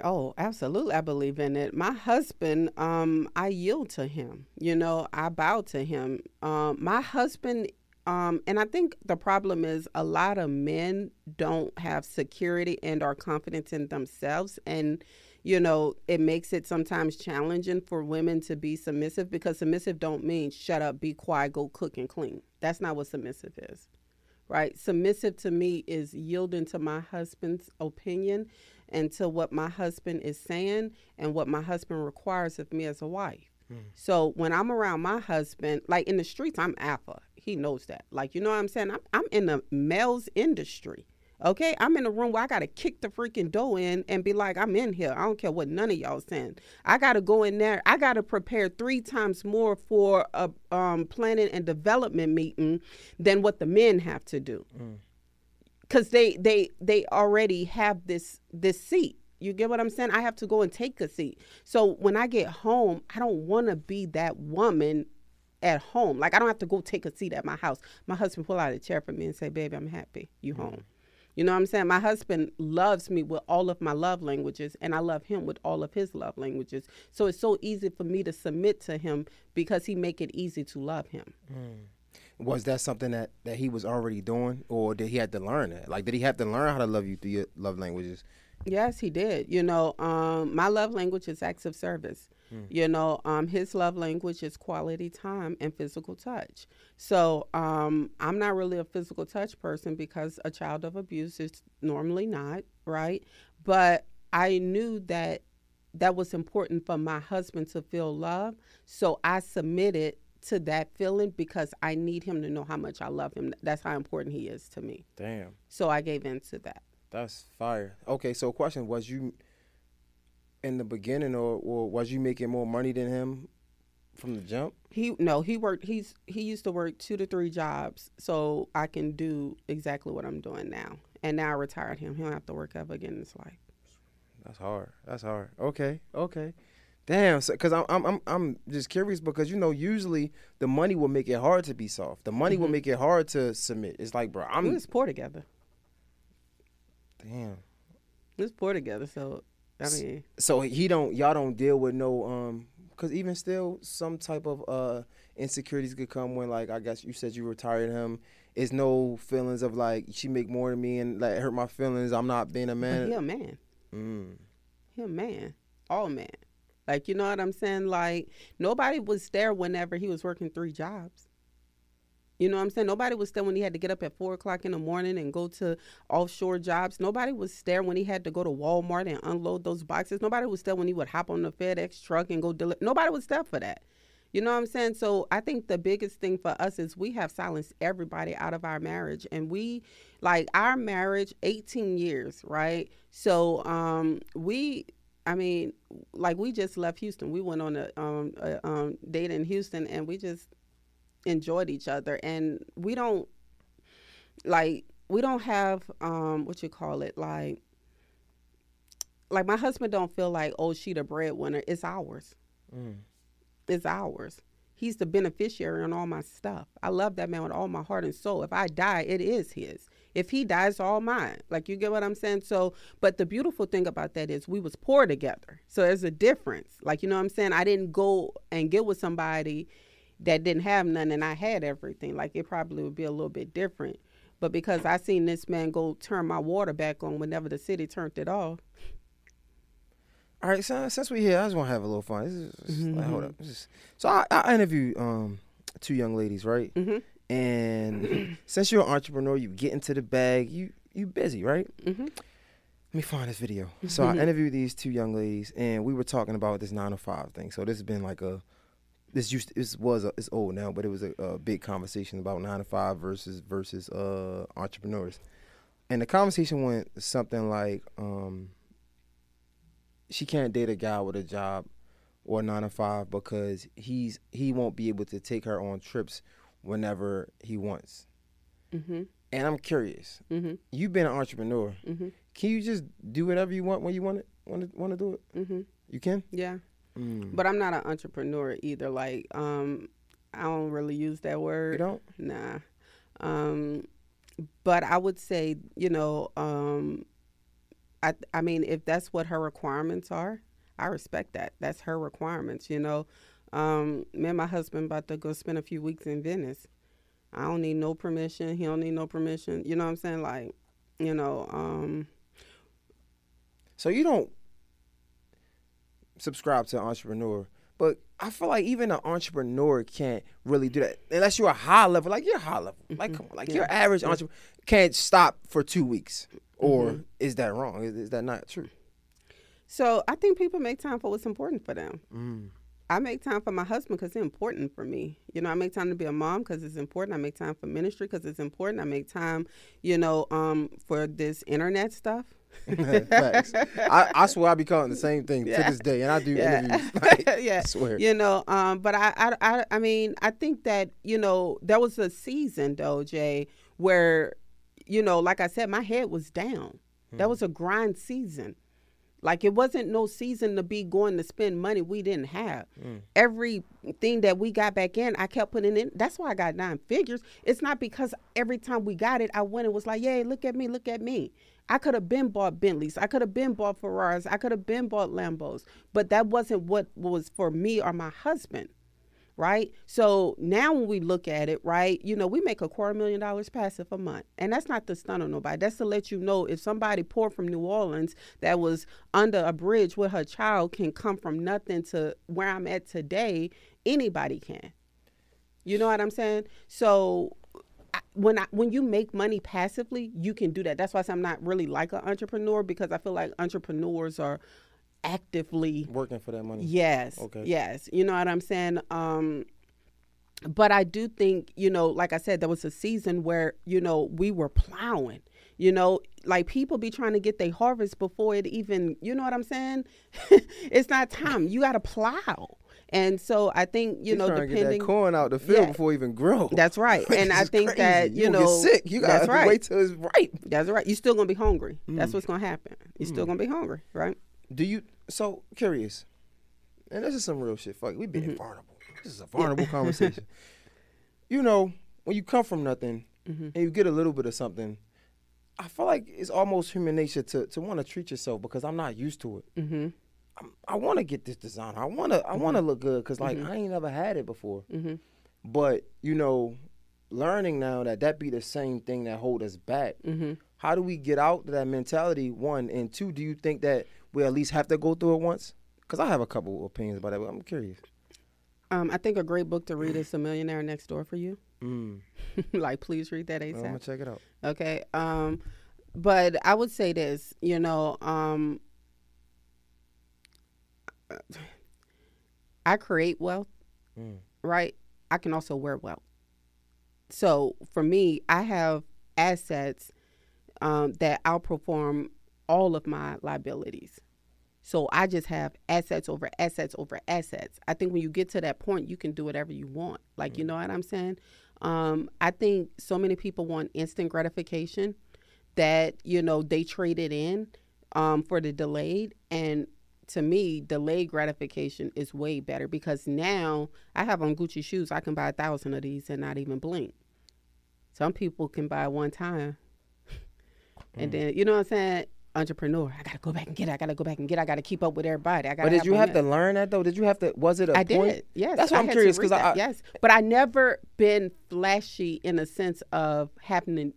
S3: Oh, absolutely. I believe in it. My husband, um, I yield to him. You know, I bow to him. Um, my husband, um, and I think the problem is a lot of men don't have security and are confident in themselves. And, you know, it makes it sometimes challenging for women to be submissive because submissive don't mean shut up, be quiet, go cook and clean. That's not what submissive is right? Submissive to me is yielding to my husband's opinion and to what my husband is saying and what my husband requires of me as a wife. Mm. So when I'm around my husband, like in the streets, I'm alpha. He knows that. Like, you know what I'm saying? I'm, I'm in the males industry. Okay, I'm in a room where I gotta kick the freaking door in and be like, I'm in here. I don't care what none of y'all saying. I gotta go in there. I gotta prepare three times more for a um, planning and development meeting than what the men have to do, because they they they already have this this seat. You get what I'm saying? I have to go and take a seat. So when I get home, I don't want to be that woman at home. Like I don't have to go take a seat at my house. My husband pull out a chair for me and say, "Baby, I'm happy. You mm. home." You know what I'm saying? My husband loves me with all of my love languages, and I love him with all of his love languages. So it's so easy for me to submit to him because he make it easy to love him.
S2: Mm. Was that something that, that he was already doing, or did he have to learn that? Like, did he have to learn how to love you through your love languages?
S3: Yes, he did. You know, um, my love language is acts of service. Mm. You know, um, his love language is quality time and physical touch. So um, I'm not really a physical touch person because a child of abuse is normally not, right? But I knew that that was important for my husband to feel love. So I submitted to that feeling because I need him to know how much I love him. That's how important he is to me.
S2: Damn.
S3: So I gave in to that.
S2: That's fire. Okay, so question was you in the beginning, or, or was you making more money than him from the jump?
S3: He no, he worked. He's he used to work two to three jobs, so I can do exactly what I'm doing now. And now I retired him. He don't have to work ever again in his life.
S2: That's hard. That's hard. Okay. Okay. Damn. Because so, I'm I'm I'm just curious because you know usually the money will make it hard to be soft. The money mm-hmm. will make it hard to submit. It's like, bro, I'm.
S3: We was poor together.
S2: Damn.
S3: We was poor together, so I mean,
S2: so he don't y'all don't deal with no um because even still some type of uh insecurities could come when like I guess you said you retired him. It's no feelings of like she make more than me and like hurt my feelings. I'm not being a man.
S3: But he a man. Mm. He a man. All man. Like you know what I'm saying? Like nobody was there whenever he was working three jobs. You know what I'm saying? Nobody was there when he had to get up at four o'clock in the morning and go to offshore jobs. Nobody was there when he had to go to Walmart and unload those boxes. Nobody was there when he would hop on the FedEx truck and go deliver. Nobody was there for that. You know what I'm saying? So I think the biggest thing for us is we have silenced everybody out of our marriage. And we, like, our marriage, 18 years, right? So um, we, I mean, like, we just left Houston. We went on a, um, a um, date in Houston and we just enjoyed each other. And we don't like we don't have um what you call it like like my husband don't feel like oh she the breadwinner. It's ours. Mm. it's ours. He's the beneficiary on all my stuff. I love that man with all my heart and soul. If i die it is his if he dies all mine like you get what i'm saying so but the beautiful thing about that is we was poor together so there's a difference like you know what i'm saying i didn't go and get with somebody that didn't have none and I had everything, like it probably would be a little bit different. But because I seen this man go turn my water back on whenever the city turned it off.
S2: All right, so since we're here, I just want to have a little fun. This is, mm-hmm. like, hold up. Is, so I, I interviewed um, two young ladies, right? Mm-hmm. And [CLEARS THROAT] since you're an entrepreneur, you get into the bag. You you busy, right? Mm-hmm. Let me find this video. [LAUGHS] So I interviewed these two young ladies, and we were talking about this nine to five thing. So this has been like a this used to, this was a, it's old now, but it was a, a, big conversation about nine to five versus versus uh, entrepreneurs, and the conversation went something like, um, she can't date a guy with a job or nine to five because he's he won't be able to take her on trips whenever he wants. Mm-hmm. And I'm curious, mm-hmm. you've been an entrepreneur. Mm-hmm. Can you just do whatever you want when you want it? want to want to do it?
S3: Mm-hmm.
S2: You can.
S3: Yeah.
S2: Mm.
S3: But I'm not an entrepreneur either. Like, um, I don't really use that word.
S2: You don't?
S3: Nah. Um, but I would say, you know, um, I I mean, if that's what her requirements are, I respect that. That's her requirements. You know, um, me and my husband about to go spend a few weeks in Venice. I don't need no permission. He don't need no permission. You know what I'm saying? Like, you know. Um,
S2: so you don't subscribe to entrepreneur, but I feel like even an entrepreneur can't really do that unless you're a high level. Like you're high level. Like
S3: Mm-hmm.
S2: come on, like your average entrepreneur can't stop for two weeks. Or is that wrong? Is, is that not true?
S3: so I think people make time for what's important for them.
S2: Mm.
S3: I make time for my husband because it's important for me. You know, I make time to be a mom because it's important. I make time for ministry because it's important. I make time, you know, um, for this internet stuff. [LAUGHS]
S2: I, I swear I be calling the same thing
S3: Yeah.
S2: to this day, and I do [LAUGHS]
S3: Yeah.
S2: interviews. [LAUGHS] Like,
S3: yeah.
S2: I swear.
S3: You know, um, but I, I, I, I mean, I think that you know there was a season though, Jay, where, you know, like I said, my head was down. That was a grind season. Like it wasn't no season to be going to spend money we didn't have. Mm. Everything that we got back in, I kept putting in. That's why I got nine figures. It's not because every time we got it, I went and was like, "Yay, look at me, look at me." I could have been bought Bentleys. I could have been bought Ferraris. I could have been bought Lambos. But that wasn't what was for me or my husband. Right. So now when we look at it, right, you know, we make a quarter million dollars passive a month. And that's not to stun on nobody. That's to let you know if somebody poor from New Orleans that was under a bridge with her child can come from nothing to where I'm at today, anybody can. You know what I'm saying? So when I, when you make money passively, you can do that. That's why I'm not really like an entrepreneur because I feel like entrepreneurs are actively
S2: Working for that money.
S3: Yes.
S2: Okay.
S3: Yes. You know what I'm saying? Um but I do think, you know, like I said, there was a season where, you know, we were plowing. You know, like people be trying to get their harvest before it even, you know what I'm saying? [LAUGHS] it's not time. You got to plow. And so I think, you
S2: He's
S3: know,
S2: to
S3: depending
S2: get that corn out the field
S3: Yeah.
S2: before it even grow.
S3: That's right. [LAUGHS] And I think
S2: crazy.
S3: that, you
S2: gonna
S3: know,
S2: sick. You gotta [LAUGHS]
S3: right.
S2: wait till it's ripe.
S3: That's right. You're still to be hungry.
S2: Mm.
S3: That's what's to happen. You're still going to be hungry, right?
S2: Do you? So curious, and this is some real shit. Fuck, we being
S3: Mm-hmm.
S2: vulnerable. This is a vulnerable [LAUGHS] conversation. You know, when you come from nothing
S3: Mm-hmm.
S2: and you get a little bit of something, I feel like it's almost human nature to to want to treat yourself because I'm not used to it.
S3: Mm-hmm.
S2: I'm, I want to get this design. I want to. I want to look good because like I ain't never had it before.
S3: Mm-hmm.
S2: But you know, learning now that that be the same thing that hold us back.
S3: Mm-hmm.
S2: How do we get out of that mentality? One and two. Do you think that we at least have to go through it once? Because I have a couple opinions about that. But I'm curious.
S3: Um, I think a great book to read is A Millionaire Next Door for You.
S2: Mm. [LAUGHS]
S3: like, please read that
S2: Well, I'm gonna check it out.
S3: Okay. Um, but I would say this, you know, um, I create wealth,
S2: Mm.
S3: right? I can also wear wealth. So for me, I have assets um, that outperform all of my liabilities. So I just have assets over assets over assets. I think when you get to that point, you can do whatever you want. Like, you know what I'm saying? Um, I think so many people want instant gratification that, you know, they trade it in um, for the delayed. And to me, delayed gratification is way better because now I have on Gucci shoes. I can buy a thousand of these and not even blink. Some people can buy one time. [LAUGHS] and then, you know what I'm saying? Entrepreneur, I gotta go back and get it. I gotta go back and get it. I gotta keep up with everybody. I gotta
S2: But did you have to learn that though? Did you have to? Was it a
S3: I
S2: point?
S3: did. Yes.
S2: That's why I'm curious because I,
S3: yes, but I never been flashy in a sense of happening.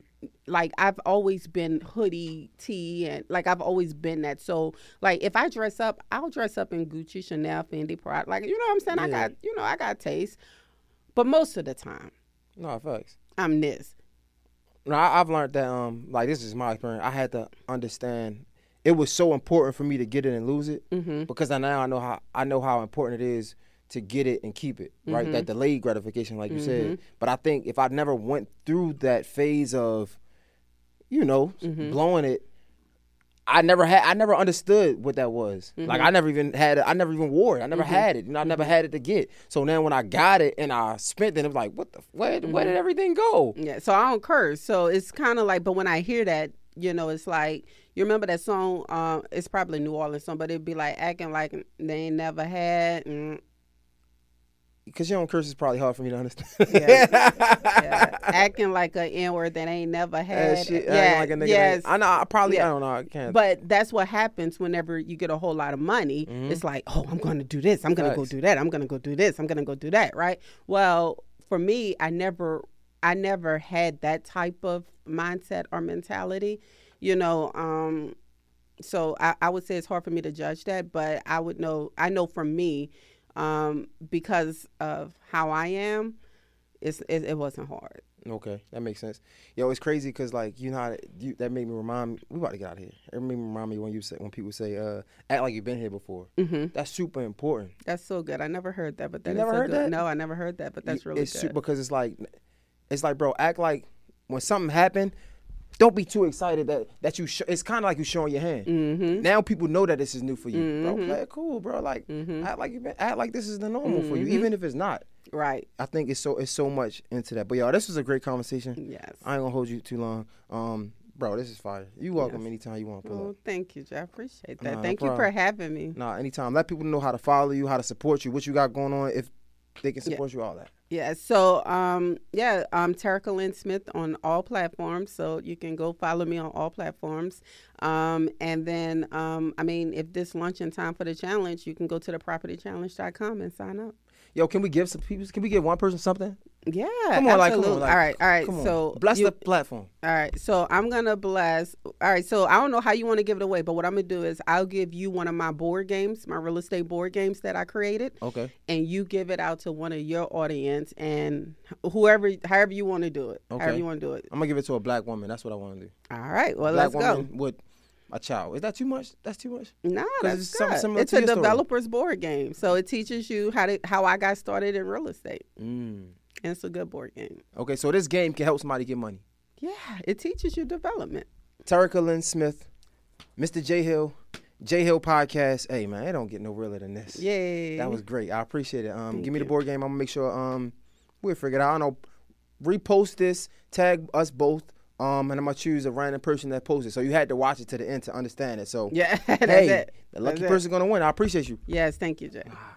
S3: Like I've always been hoodie tee and like I've always been that. So like if I dress up, I'll dress up in Gucci, Chanel, Fendi, Prada. Like you know what I'm saying? I got you know I got taste, but most of the time
S2: no facts.
S3: I'm this.
S2: No, I, I've learned that. Um, like this is my experience. I had to understand. It was so important for me to get it and lose it
S3: Mm-hmm.
S2: because I now I know how I know how important it is to get it and keep it. Right,
S3: Mm-hmm.
S2: that delayed gratification, like you said. But I think if I never went through that phase of, you know,
S3: Mm-hmm.
S2: blowing it, I never had. I never understood what that was. Like
S3: Mm-hmm.
S2: I never even had it. I never even wore it. I never had it. You know, I never had it to get. So now when I got it and I spent it, it was like, what the? Where, where
S3: Mm-hmm.
S2: did everything go?
S3: Yeah, so I don't curse. So it's kind of like, but when I hear that, you know, it's like you remember that song. Um, it's probably New Orleans song, but it'd be like acting like they ain't never had. And,
S2: because you don't curse is probably hard for me to understand.
S3: yeah, yeah. [LAUGHS] Acting like a N word that ain't never had.
S2: shit, yeah, like a nigga yes. I know. I probably. Yeah. I don't know. I can't.
S3: But that's what happens whenever you get a whole lot of money. Mm-hmm. It's like, oh, I'm going to do this. I'm going to go do that. I'm going to go do this. I'm going to go do that. Right. Well, for me, I never, I never had that type of mindset or mentality. You know. um so I, I would say it's hard for me to judge that, but I would know. I know for me um, because of how I am, it's, it, it wasn't hard.
S2: Okay, that makes sense. Yo, it's crazy because like you know how you, that made me remind. Me. We about to get out of here. It made me remind me when you say when people say uh, act like you've been here before. Mm-hmm. That's super important.
S3: That's so good. I never heard that, but that you never so heard good. that. No, I never heard that, but that's really
S2: it's
S3: good.
S2: because it's like, it's like, bro, act like when something happened, don't be too excited that that you. Sh- it's kind of like you showing your hand. Mm-hmm. Now people know that this is new for you, mm-hmm. bro. Play it cool, bro. Like mm-hmm. act like you been, act like this is the normal for you, mm-hmm. even if it's not.
S3: Right.
S2: I think it's so it's so much into that. But y'all, this was a great conversation.
S3: Yes.
S2: I ain't gonna hold you too long. Um, bro, this is fire. You welcome yes. anytime you want to pull oh, up.
S3: Thank you. I appreciate that. Nah, thank no you for having me.
S2: Nah, anytime. Let people know how to follow you, how to support you, what you got going on. If they can support yeah. you, all that.
S3: Yeah. So, um, yeah, I'm Terrica Lynn Smith on all platforms. So you can go follow me on all platforms. Um, and then, um, I mean, if this lunch in time for the challenge, you can go to the propertychallenge.com and sign up.
S2: Yo, can we give some people? Can we give one person something?
S3: Yeah, come on, absolutely. like, come on, like, all right, all right. So
S2: bless you, the platform.
S3: All right, so I'm gonna bless. All right, so I don't know how you want to give it away, but what I'm gonna do is I'll give you one of my board games, my real estate board games that I created.
S2: Okay.
S3: And you give it out to one of your audience and whoever, however you want to do it. Okay. However you want to do it.
S2: I'm gonna give it to a black woman. That's what I want to do.
S3: All right. Well,
S2: black
S3: let's
S2: go. With a child. Is that too much? That's too much.
S3: No, that's it's good. It's a developer's story. board game, so it teaches you how to how I got started in real estate. Mm. And it's a good board game.
S2: Okay, so this game can help somebody get money.
S3: Yeah, it teaches you development.
S2: Terrica Lynn Smith, Mr. Jay Hill, Jay Hill podcast. Hey man, it don't get no realer than this.
S3: Yay.
S2: That was great. I appreciate it. Um, give me the board game. I'm gonna make sure um we'll figure it out. I don't know. Repost this, tag us both um, and I'm gonna choose a random person that posted. So you had to watch it to the end to understand it. So
S3: yeah, [LAUGHS]
S2: hey, it. the lucky person gonna win. I appreciate you.
S3: Yes, thank you, Jay.